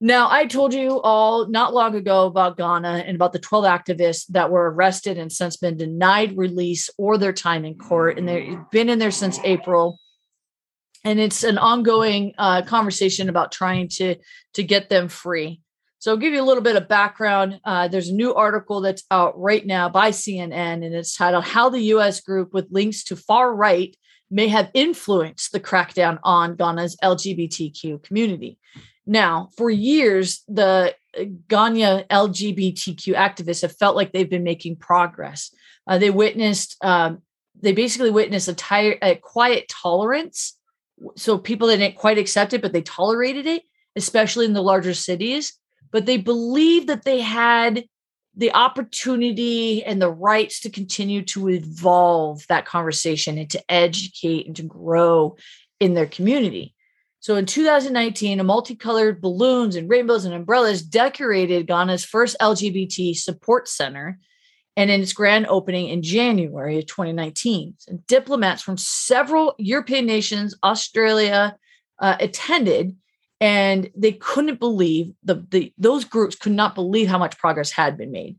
Now i told you all not long ago about ghana and about the 12 activists that were arrested and since been denied release or their time in court and they've been in there since april. And it's an ongoing uh, conversation about trying to to get them free. So I'll give you a little bit of background. Uh, there's a new article that's out right now by CNN, and it's titled "How the U.S. Group with Links to Far Right May Have Influenced the Crackdown on Ghana's LGBTQ Community." Now, for years, the Ghana LGBTQ activists have felt like they've been making progress. Uh, they witnessed, um, they basically witnessed a, tire, a quiet tolerance so people didn't quite accept it, but they tolerated it, especially in the larger cities. But they believed that they had the opportunity and the rights to continue to evolve that conversation and to educate and to grow in their community. So in 2019, a multicolored balloons and rainbows and umbrellas decorated Ghana's first LGBT support center and in its grand opening in January of 2019. And diplomats from several European nations, Australia, uh, attended, and they couldn't believe the, the those groups could not believe how much progress had been made.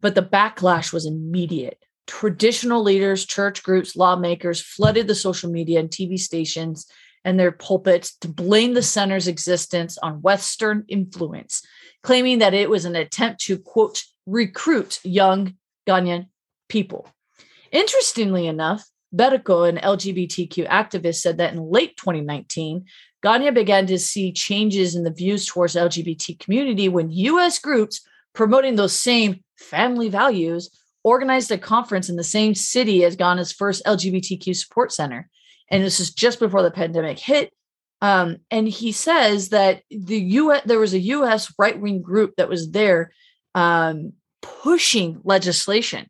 But the backlash was immediate. Traditional leaders, church groups, lawmakers flooded the social media and TV stations and their pulpits to blame the center's existence on Western influence, claiming that it was an attempt to, quote, recruit young Ghanaian people. Interestingly enough, Bedico, an LGBTQ activist, said that in late 2019, Ghana began to see changes in the views towards LGBT community when US groups promoting those same family values organized a conference in the same city as Ghana's first LGBTQ support center. And this is just before the pandemic hit. Um, and he says that the US there was a US right-wing group that was there um, pushing legislation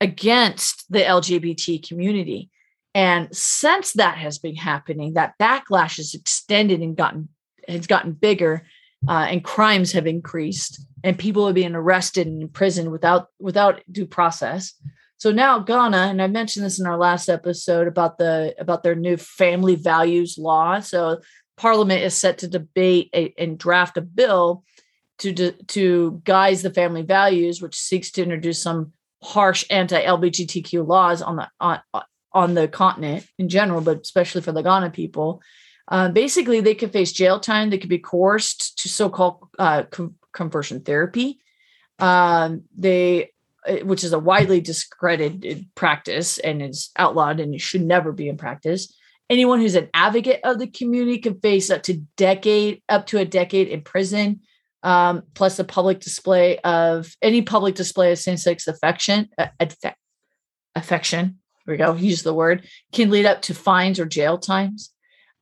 against the LGBT community. And since that has been happening, that backlash has extended and gotten has gotten bigger, uh, and crimes have increased, and people are being arrested and imprisoned without without due process. So now Ghana, and I mentioned this in our last episode about the about their new family values law. So Parliament is set to debate a, and draft a bill to to guise the family values, which seeks to introduce some harsh anti-LGBTQ laws on the on on the continent in general, but especially for the Ghana people. Uh, basically, they could face jail time. They could be coerced to so-called uh, com- conversion therapy. Um, they uh, which is a widely discredited practice and is outlawed and should never be in practice. Anyone who's an advocate of the community can face up to decade, up to a decade in prison, um, plus a public display of any public display of same-sex affection, uh, affection. We go. Use the word can lead up to fines or jail times.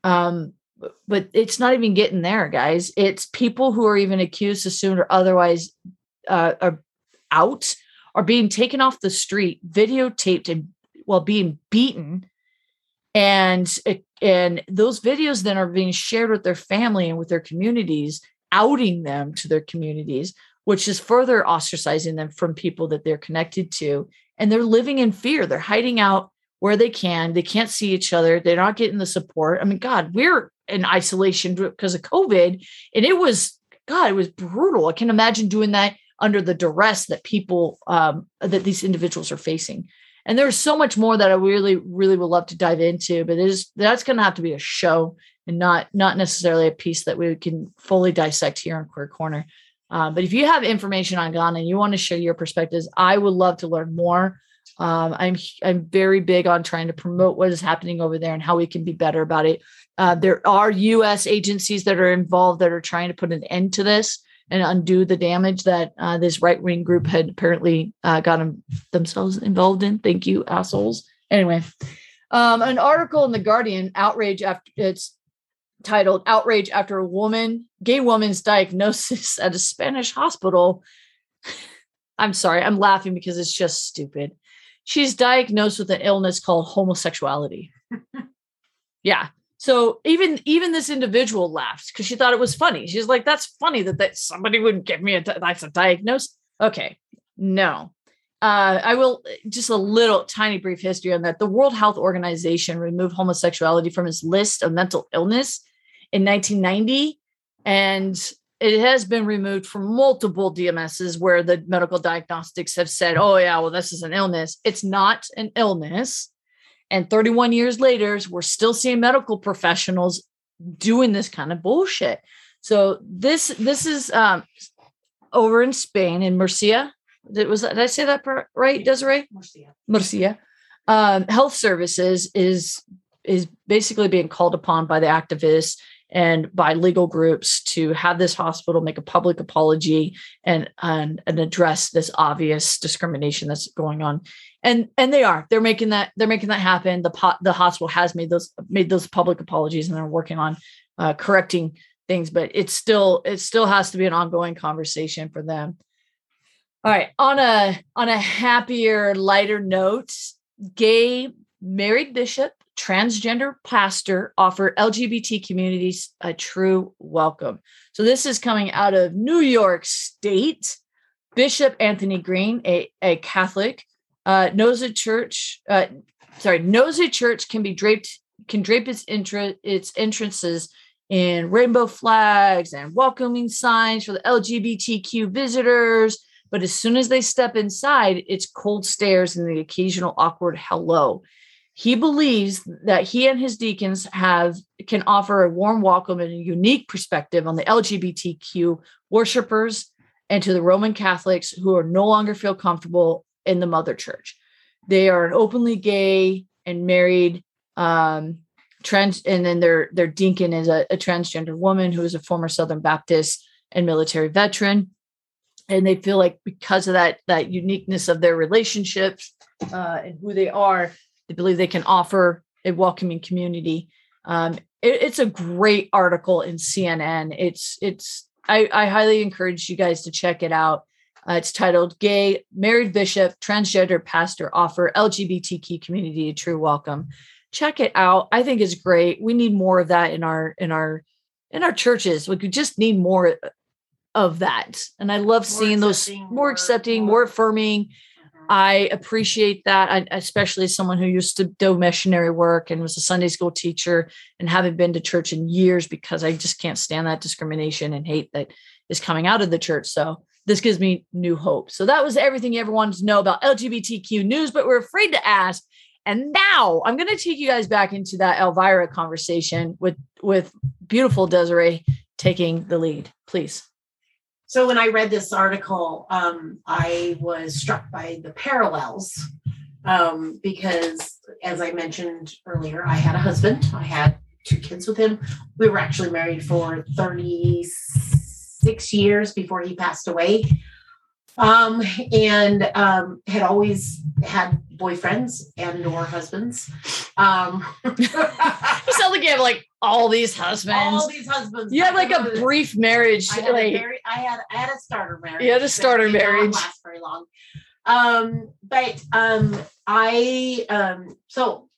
Um, but it's not even getting there, guys. It's people who are even accused, assumed, or otherwise uh, are out are being taken off the street, videotaped, and while being beaten. And and those videos then are being shared with their family and with their communities, outing them to their communities, which is further ostracizing them from people that they're connected to. And they're living in fear. They're hiding out where they can. They can't see each other. They're not getting the support. I mean, God, we're in isolation because of COVID. And it was, God, it was brutal. I can imagine doing that under the duress that people, um, that these individuals are facing. And there's so much more that I really, really would love to dive into, but it is that's going to have to be a show and not not necessarily a piece that we can fully dissect here on Queer Corner. Um, but if you have information on Ghana and you want to share your perspectives, I would love to learn more. Um, I'm I'm very big on trying to promote what is happening over there and how we can be better about it. Uh, there are U.S. agencies that are involved that are trying to put an end to this and undo the damage that uh, this right wing group had apparently uh, got them, themselves involved in. Thank you, assholes. Anyway, um, an article in the Guardian, outrage after it's titled "Outrage After a Woman, Gay Woman's Diagnosis at a Spanish Hospital." I'm sorry, I'm laughing because it's just stupid she's diagnosed with an illness called homosexuality. yeah. So even even this individual laughed because she thought it was funny. She's like, "That's funny that that somebody would give me a that's a diagnosis." Okay, no, uh, I will just a little tiny brief history on that. The World Health Organization removed homosexuality from its list of mental illness in 1990, and it has been removed from multiple DMSs where the medical diagnostics have said, oh, yeah, well, this is an illness. It's not an illness. And 31 years later, we're still seeing medical professionals doing this kind of bullshit. So this this is um, over in Spain in Murcia. Did, was did I say that right, Desiree? Murcia. Murcia. Um, health services is is basically being called upon by the activists and by legal groups to have this hospital make a public apology and and, and address this obvious discrimination that's going on. And and they are. They're making that they're making that happen. The pot the hospital has made those made those public apologies and they're working on uh, correcting things but it's still it still has to be an ongoing conversation for them. All right. On a on a happier lighter note gay married bishop transgender pastor offer LGBT communities a true welcome. So this is coming out of New York State. Bishop Anthony Green, a, a Catholic, uh, knows a church. Uh, sorry, knows a church can be draped can drape its intra, its entrances in rainbow flags and welcoming signs for the LGBTQ visitors. But as soon as they step inside, it's cold stares and the occasional awkward hello he believes that he and his deacons have can offer a warm welcome and a unique perspective on the lgbtq worshipers and to the roman catholics who are no longer feel comfortable in the mother church. They are an openly gay and married um trans and then their their deacon is a, a transgender woman who is a former southern baptist and military veteran. And they feel like because of that that uniqueness of their relationships uh, and who they are they believe they can offer a welcoming community. Um, it, it's a great article in CNN. It's it's I, I highly encourage you guys to check it out. Uh, it's titled "Gay Married Bishop Transgender Pastor Offer LGBTQ Community a True Welcome." Check it out. I think it's great. We need more of that in our in our in our churches. We could just need more of that. And I love more seeing those more, more accepting, more, more affirming I appreciate that, I, especially as someone who used to do missionary work and was a Sunday school teacher and haven't been to church in years because I just can't stand that discrimination and hate that is coming out of the church. So this gives me new hope. So that was everything you ever wanted to know about LGBTQ news, but we're afraid to ask. And now I'm going to take you guys back into that Elvira conversation with with beautiful Desiree taking the lead, please. So when I read this article, um, I was struck by the parallels um, because, as I mentioned earlier, I had a husband. I had two kids with him. We were actually married for 36 years before he passed away. Um, and um, had always had boyfriends and or husbands. Um, You sound like you have like all these husbands. all these husbands. you had like a brief marriage. I had, like, a very, I had I had a starter marriage. You had a starter marriage. last very long. Um, but um, I um, so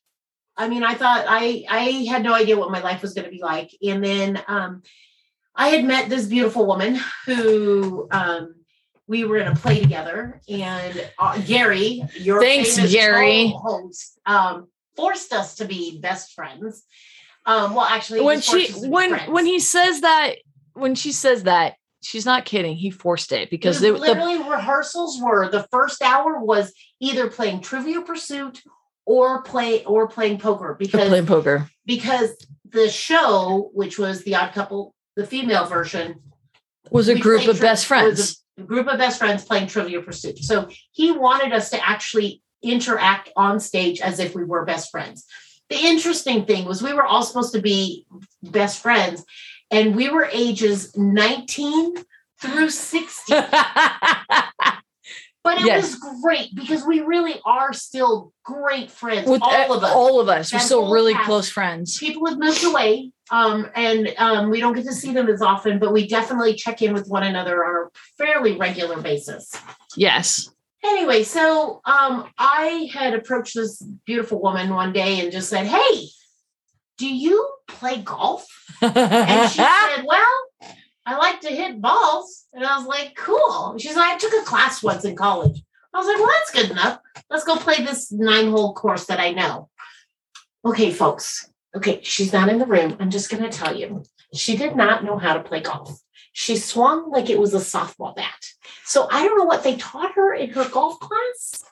I mean, I thought I I had no idea what my life was going to be like, and then um, I had met this beautiful woman who um, we were in a play together, and uh, Gary, your Thanks, Gary. host, um, forced us to be best friends. Um, well, actually, when she us to be when when he says that when she says that she's not kidding. He forced it because they, the literally rehearsals were the first hour was either playing Trivia Pursuit or play or playing poker because playing poker. because the show, which was the Odd Couple, the female version, Was a group of tri- best was friends. Group of best friends playing Trivia Pursuit. So he wanted us to actually interact on stage as if we were best friends. The interesting thing was we were all supposed to be best friends, and we were ages 19 through 60. But it Yes. was great because we really are still great friends, With all of us. all of us, we're still really cast. close friends. People have moved away, um, and um, we don't get to see them as often, but we definitely check in with one another on a fairly regular basis. Yes. Anyway, so um, I had approached this beautiful woman one day and just said, "Hey, do you play golf?" And she said, Well, I like to hit balls. And I was like, Cool. She's like, I took a class once in college. I was like, Well, that's good enough. Let's go play this nine hole course that I know. Okay, folks. Okay, she's not in the room. I'm just going to tell you. She did not know how to play golf. She swung like it was a softball bat. So I don't know what they taught her in her golf class,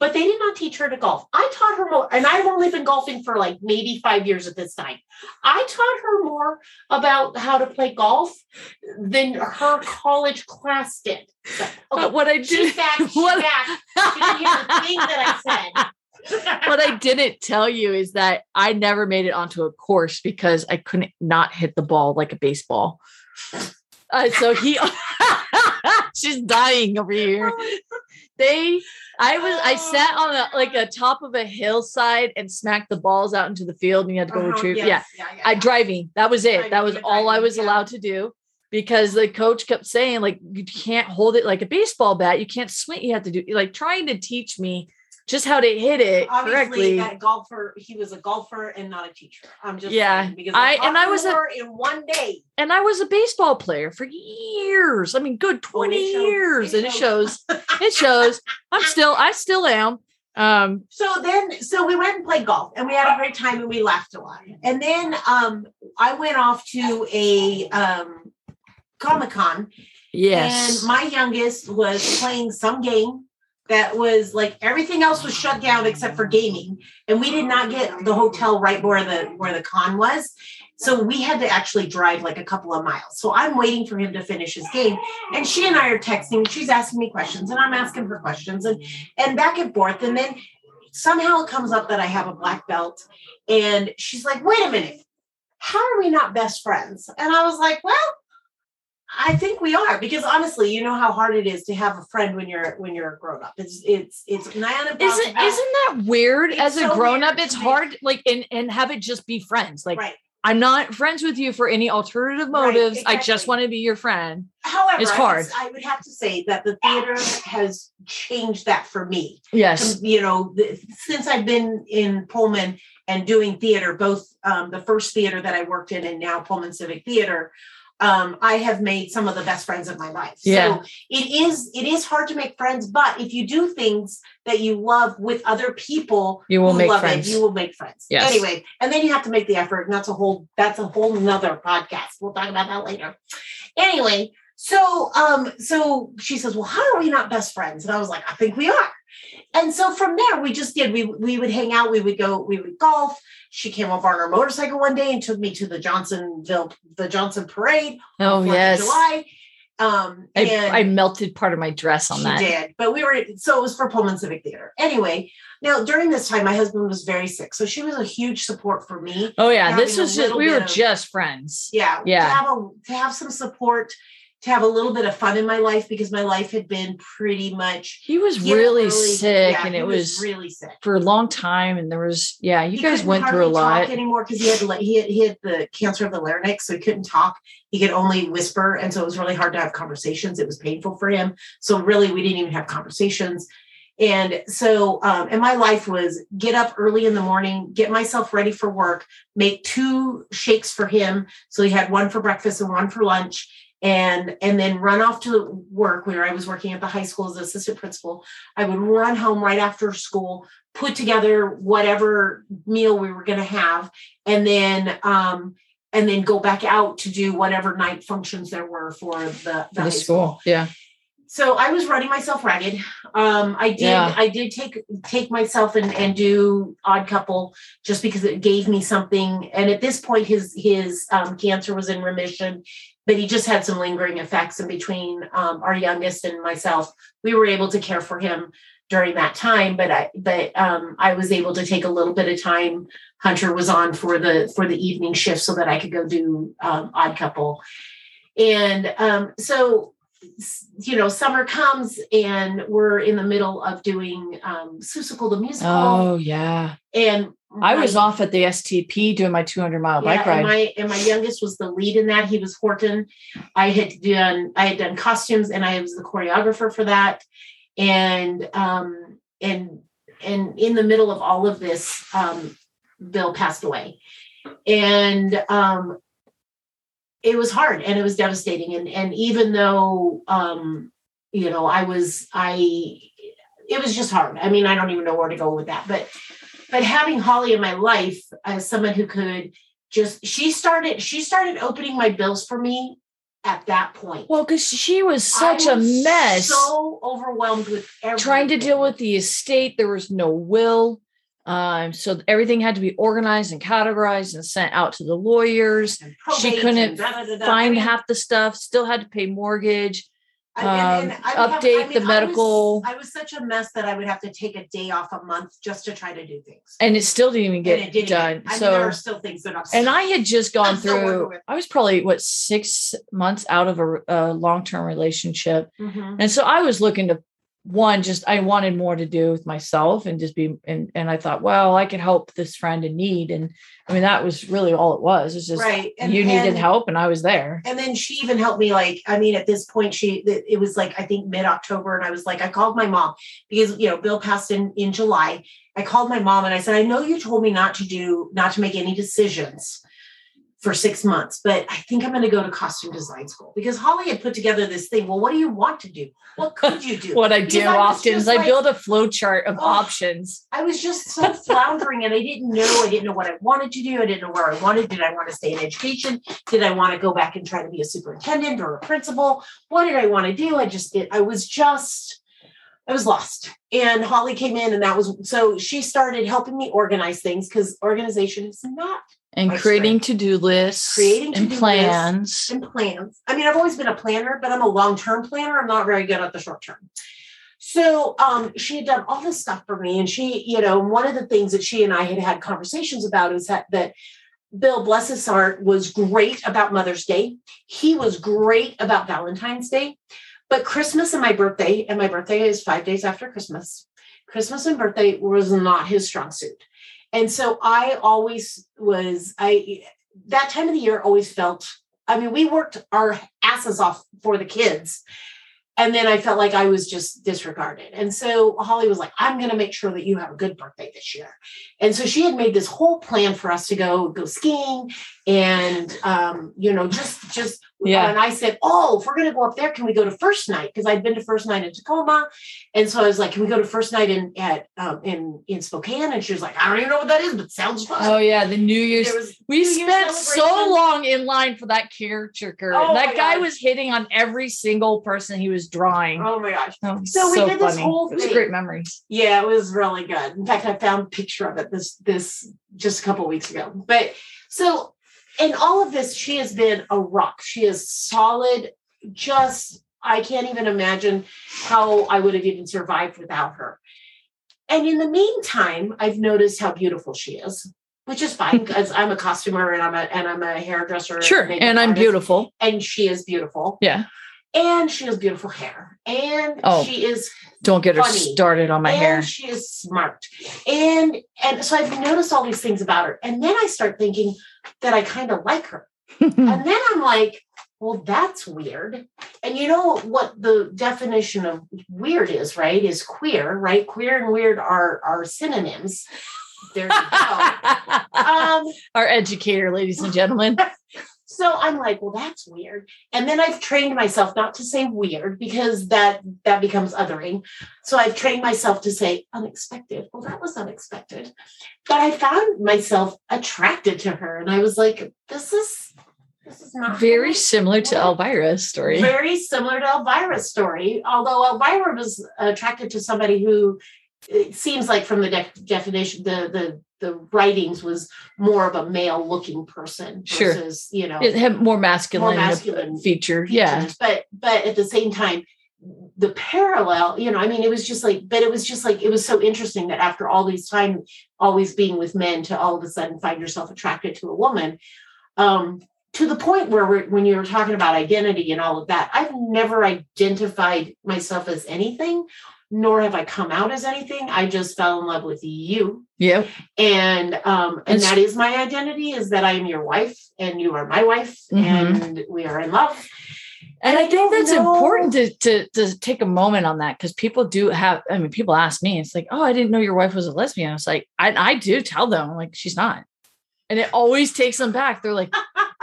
but they did not teach her to golf. I taught her more, and I've only been golfing for like maybe five years at this time. I taught her more about how to play golf than her college class did. So, okay, But what I did back. What, back. She didn't hear the thing that I said. what I didn't tell you is that I never made it onto a course because I couldn't not hit the ball like a baseball. Uh, so he, she's dying over here. They, I was, I sat on a like a top of a hillside and smacked the balls out into the field, and you had to go Uh-huh, retrieve. yes, Yeah, yeah, yeah, I yeah. driving. That was it. Driving, That was all I was allowed to do because the coach kept saying like you can't hold it like a baseball bat. You can't swing. You have to do like trying to teach me just how to hit it Obviously, correctly. that golfer, he was a golfer and not a teacher. I'm just Yeah, saying, because I- and I was a- in one day. and I was a baseball player for years. I mean, good Oh, 20 shows. years. And it shows. It shows. I'm still, I still am. Um, So then, so we went and played golf, and we had a great time, and we laughed a lot. And then, um, I went off to a um, Comic Con, yes. and my youngest was playing some game that was like everything else was shut down except for gaming, and we did not get the hotel right where the where the con was. So we had to actually drive like a couple of miles. So I'm waiting for him to finish his game, and she and I are texting. She's asking me questions, and I'm asking her questions, and and back and forth. And then somehow it comes up that I have a black belt, and she's like, "Wait a minute, how are we not best friends?" And I was like, "Well." I think we are because honestly, you know how hard it is to have a friend when you're when you're a grown up. It's it's it's isn't isn't that weird It's as a grown up it's hard like and and have it just be friends like right. i'm not friends with you for any alternative Right, motives i just want to be your friend However, It's I would- hard. I would have to say that the theater has changed that for me. yes you know, since I've been in Pullman and doing theater, both um, the first theater that I worked in and now Pullman Civic Theater, um, I have made some of the best friends of my life. Yeah. So it is it is hard to make friends, but if you do things that you love with other people, You will make love friends. It, you will make friends. Yes. Anyway, and then you have to make the effort, and that's a whole that's a whole nother podcast. We'll talk about that later. Anyway, so um, so she says, Well, how are we not best friends? And I was like, I think we are. And so from there, we just did. We we would hang out. We would go. We would golf. She came over on her motorcycle one day and took me to the Johnsonville, the Johnson Parade. oh yes July. Um, I, and I melted part of my dress on she that. did, but we were so it was for Pullman Civic Theater. Anyway, now during this time, my husband was very sick, so she was a huge support for me. Oh yeah, this was just we were of- just friends. Yeah, Yeah. To have a to have some support, to have a little bit of fun in my life because my life had been pretty much He was know, really sick, yeah, and it was, really sick. for a long time. And there was yeah, you He guys went through a lot. talk anymore because he had he had, he had the cancer of the larynx, so he couldn't talk. He could only whisper, and so it was really hard to have conversations. It was painful for him. So really, we didn't even have conversations. And so, um, and my life was get up early in the morning, get myself ready for work, make two shakes for him. So he had one for breakfast and one for lunch, and and then run off to work where I was working at the high school as assistant principal. I would run home right after school, put together whatever meal we were going to have, and then um, and then go back out to do whatever night functions there were for the, the, the school. Yeah. so I was running myself ragged. Um, I did Yeah. I did take take myself and, and do odd couple just because it gave me something. And at this point, his his um, cancer was in remission, but he just had some lingering effects. And between um, our youngest and myself, we were able to care for him during that time. But I but um, I was able to take a little bit of time. Hunter was on for the for the evening shift so that I could go do um, odd couple. And um, so you know, summer comes and we're in the middle of doing um Seussical the musical. Oh yeah. and I was off at the STP doing my 200 mile yeah, bike and ride. my and my youngest was the lead in that. He was Horton. I had done I had done costumes and I was the choreographer for that. And um and and in the middle of all of this, um, Bill passed away. And um it was hard and it was devastating. And and even though um, you know, I was I it was just hard. I mean, I don't even know where to go with that. But but having Holly in my life as someone who could just she started she started opening my bills for me at that point. well, because she was such I a was mess. So overwhelmed with everything. trying to deal with the estate. There was no will. Um, so everything had to be organized and categorized and sent out to the lawyers. She couldn't Find half the stuff, still had to pay mortgage. I- and- and um, I would have- update I mean, the I was- medical- I was such a mess that I would have to take a day off a month just to try to do things. And it still didn't even get didn't done. even- I mean, so there are still things that I'm. and I had just gone I'm through, I was probably what six months out of a, a long term relationship. Mhm. And so I was looking to one, just I wanted more to do with myself and just be and and I thought, well, I could help this friend in need. And I mean, that was really all it was. It's just right. And, you needed and- help and I was there. And then she even helped me. Like, I mean, at this point, she it it was like I think mid October, and I was like, I called my mom because you know Bill passed in in July. I called my mom and I said, I know you told me not to do not to make any decisions for six months, but I think I'm going to go to costume design school because Holly had put together this thing. Well, what do you want to do? What could you do? What I Because do I often is just I like- build a flow chart of Oh. options. I was just so floundering and I didn't know. I didn't know what I wanted to do. I didn't know where I wanted. Did I want to stay in education? Did I want to go back and try to be a superintendent or a principal? What did I want to do? I just did. I was just, I was lost. And Holly came in and that was, so she started helping me organize things because organization is not And My creating to-do lists Creating and to-do lists. plans. and plans. I mean, I've always been a planner, but I'm a long-term planner. I'm not very good at the short term. So um, she had done all this stuff for me, and she, you know, one of the things that she and I had had conversations about is that that Bill, bless his heart, was great about Mother's Day. He was great about Valentine's Day, but Christmas and my birthday, and my birthday is five days after Christmas. Christmas and birthday was not his strong suit, and so I always was I that time of the year always felt I mean, we worked our asses off for the kids. And then I felt like I was just disregarded. And so Holly was like, I'm going to make sure that you have a good birthday this year. And so she had made this whole plan for us to go go skiing and um, you know, just just Yeah. and I said, Oh, if we're gonna go up there, can we go to first night? Because I'd been to first night in Tacoma. And so I was like, Can we go to first night in at um, in in Spokane? And she was like, I don't even know what that is, but sounds fun. Oh yeah, the New Year's. We New Year's spent so long in line for that caretaker. Oh that guy gosh. was hitting on every single person he was drawing. Oh my gosh. Oh, So we so did this funny. whole It was thing. great memories. Yeah, it was really good. In fact, I found a picture of it this this just a couple of weeks ago. But so in all of this, she has been a rock. She is solid, just I can't even imagine how I would have even survived without her. And in the meantime, I've noticed how beautiful she is, which is fine because I'm a costumer and I'm a and I'm a hairdresser. Sure. makeup And I'm artist, beautiful. And she is beautiful. Yeah. And she has beautiful hair. And Oh, she is Don't get her started on my and hair. she is smart. And and so I've noticed all these things about her. And then I start thinking that I kind of like her. And then I'm like, well, that's weird. And you know what the definition of weird is, right? Is queer, right? Queer and weird are are synonyms. There you go. um, Our educator, ladies and gentlemen. so I'm like, well, that's weird. And then I've trained myself not to say weird because that that becomes othering. So I've trained myself to say unexpected. Well, that was unexpected. But I found myself attracted to her, and I was like, this is this is not Very similar to Elvira's story. very similar to Elvira's story. Although Elvira was attracted to somebody who it seems like from the de- definition, the the the writings was more of a male looking person Sure. versus you know It had more masculine, more masculine feature. Yeah. but but at the same time the parallel you know i mean it was just like but it was just like it was so interesting that after all these time always being with men to all of a sudden find yourself attracted to a woman um to the point where we're, when you were talking about identity and all of that i've never identified myself as anything nor have i come out as anything i just fell in love with you Yep. and um and It's- that is my identity is that i am your wife and you are my wife Mhm. and we are in love And And I I think that's know- important to, to to take a moment on that because people do have. I mean, people ask me, it's like, "Oh, I didn't know your wife was a lesbian." I was like, I, I do tell them, like, she's not, and it always takes them back. They're like,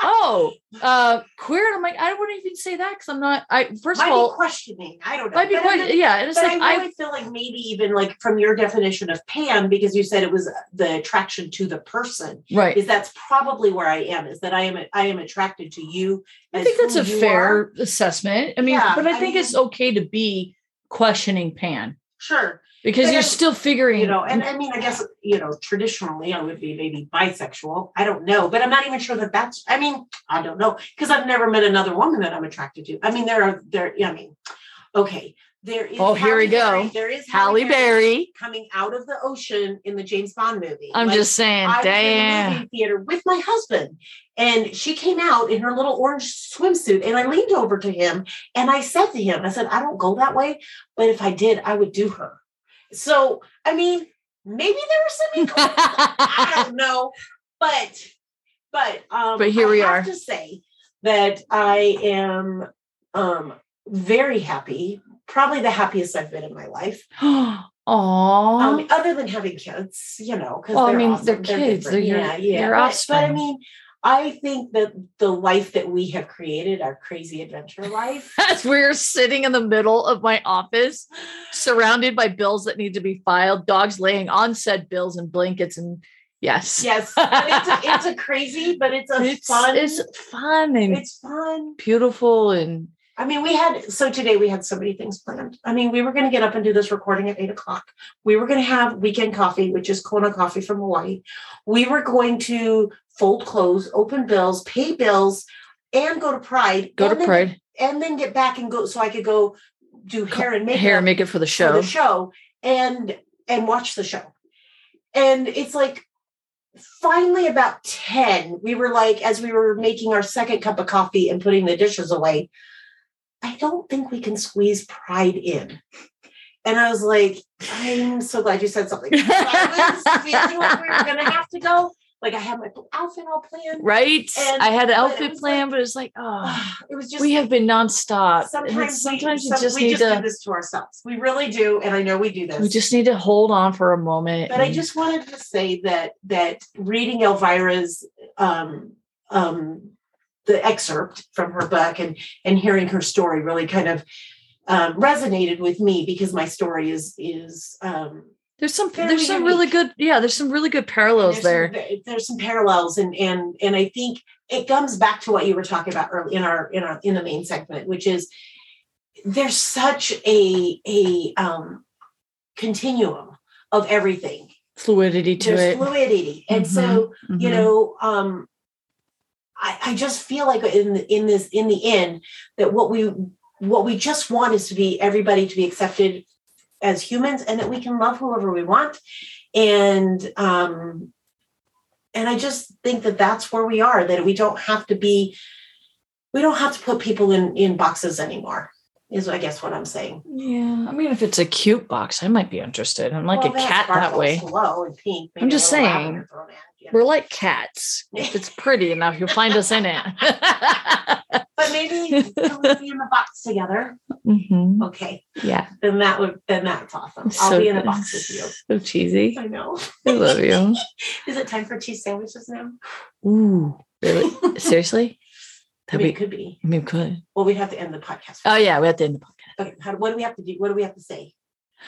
"Oh, uh, queer." And I'm like, I wouldn't even say that because I'm not. I first might of all, questioning i don't know might be I- yeah. And it's like I I, feel like maybe even like from your definition of pan, because you said it was the attraction to the person, right. is that's probably where I am. Is that I am I am attracted to you. I think that's a fair are. assessment. I mean, Yeah, but I I think mean- it's okay to be questioning Pan Sure, because But you're still figuring. you know, and I mean, I guess you know, traditionally I would be maybe bisexual. I don't know, but I'm not even sure that that's. I mean, I don't know because I've never met another woman that I'm attracted to. I mean, there are there. I mean, okay, there is. Oh, here we Halle Berry- go. There is Halle Berry. coming out of the ocean in the James Bond movie. I'm Like, just saying, I was in the damn. movie theater with my husband, and she came out in her little orange swimsuit, and I leaned over to him and I said to him, I said, I don't go that way, but if I did, I would do her. So, I mean, maybe there was some I don't know, but but um But here I we have are. to say that I am um very happy, probably the happiest I've been in my life. Aww. Um, other than having kids, you know, because Well, I mean, awesome. they're kids, different. they're your- yeah, yeah. your but, but I mean, I think that the life that we have created, our crazy adventure life, As we're sitting in the middle of my office, surrounded by bills that need to be filed, dogs laying on said bills and blankets, and yes, yes, it's a, it's a crazy, but it's a it's fun. it's fun and it's fun. beautiful and I mean, we had so today we had so many things planned. I mean, we were going to get up and do this recording at eight o'clock. We were going to have weekend coffee, which is Kona coffee from Hawaii. We were going to fold clothes, open bills, pay bills, and go to Pride. go to then- Pride, and then get back and go so I could go do hair and makeup hair, and make it for the for show. the show and and watch the show. And it's like finally about 10, we were like, as we were making our second cup of coffee and putting the dishes away, I don't think we can squeeze pride in. And I was like, I'm so glad you said something. I was feeling like we were gonna have to go. Like I had my outfit all planned. Right? And- I had an but it outfit was plan, like- but it's like, oh, It was just we have been nonstop. sometimes it's- sometimes we, you some- just we need just do to this to ourselves. We really do, and I know we do this. we just need to hold on for a moment. but I just wanted to say that that reading Elvira's um, um, the excerpt from her book and and hearing her story really kind of um, resonated with me because my story is is um, there's some there's some really good yeah there's some really good parallels there's there. Some, there's some parallels and and and I think it comes back to what you were talking about early in our in our in the main segment, which is there's such a a um, continuum of everything. Fluidity to There's it. fluidity, and Mhm, so you mhm. know um I, I just feel like in in this in the end that what we what we just want is to be everybody to be accepted as humans and that we can love whoever we want and um and i just think that that's where we are that we don't have to be we don't have to put people in in boxes anymore is i guess what i'm saying Yeah. I mean, if it's a cute box, I might be interested. I'm like Well, a cat that way. and pink I'm just saying, lavender thrown at you. We're like cats. If it's pretty enough, you'll find us in it. but maybe we'll be in the box together Mhm. okay Yeah. then that would then that's awesome i'll be in a box with you So cheesy. i know I love you. is it time for cheese sandwiches now Ooh. Really? Seriously? I mean, it could be I mean, could. well we have to end the podcast Oh, yeah. We have to end the podcast. okay how, what do we have to do what do we have to say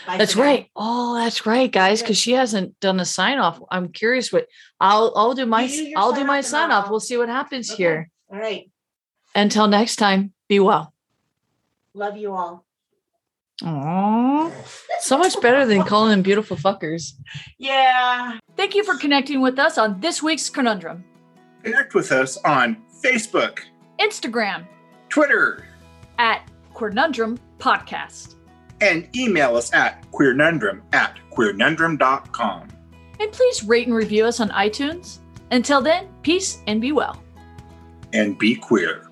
That's for now. right. Oh, that's right, guys. Because she hasn't done a sign off. I'm curious what I'll I'll do my do I'll do my sign off. We'll see what happens Okay. here. all right Until next time, be well. love you all Aww. So much better than calling them beautiful fuckers. yeah Thank you for connecting with us on this week's conundrum. Connect with us on Facebook, Instagram Twitter, at Conundrum Podcast. And email us at queernundrum at queernundrum.com. And please rate and review us on iTunes. Until then, peace and be well. And be queer.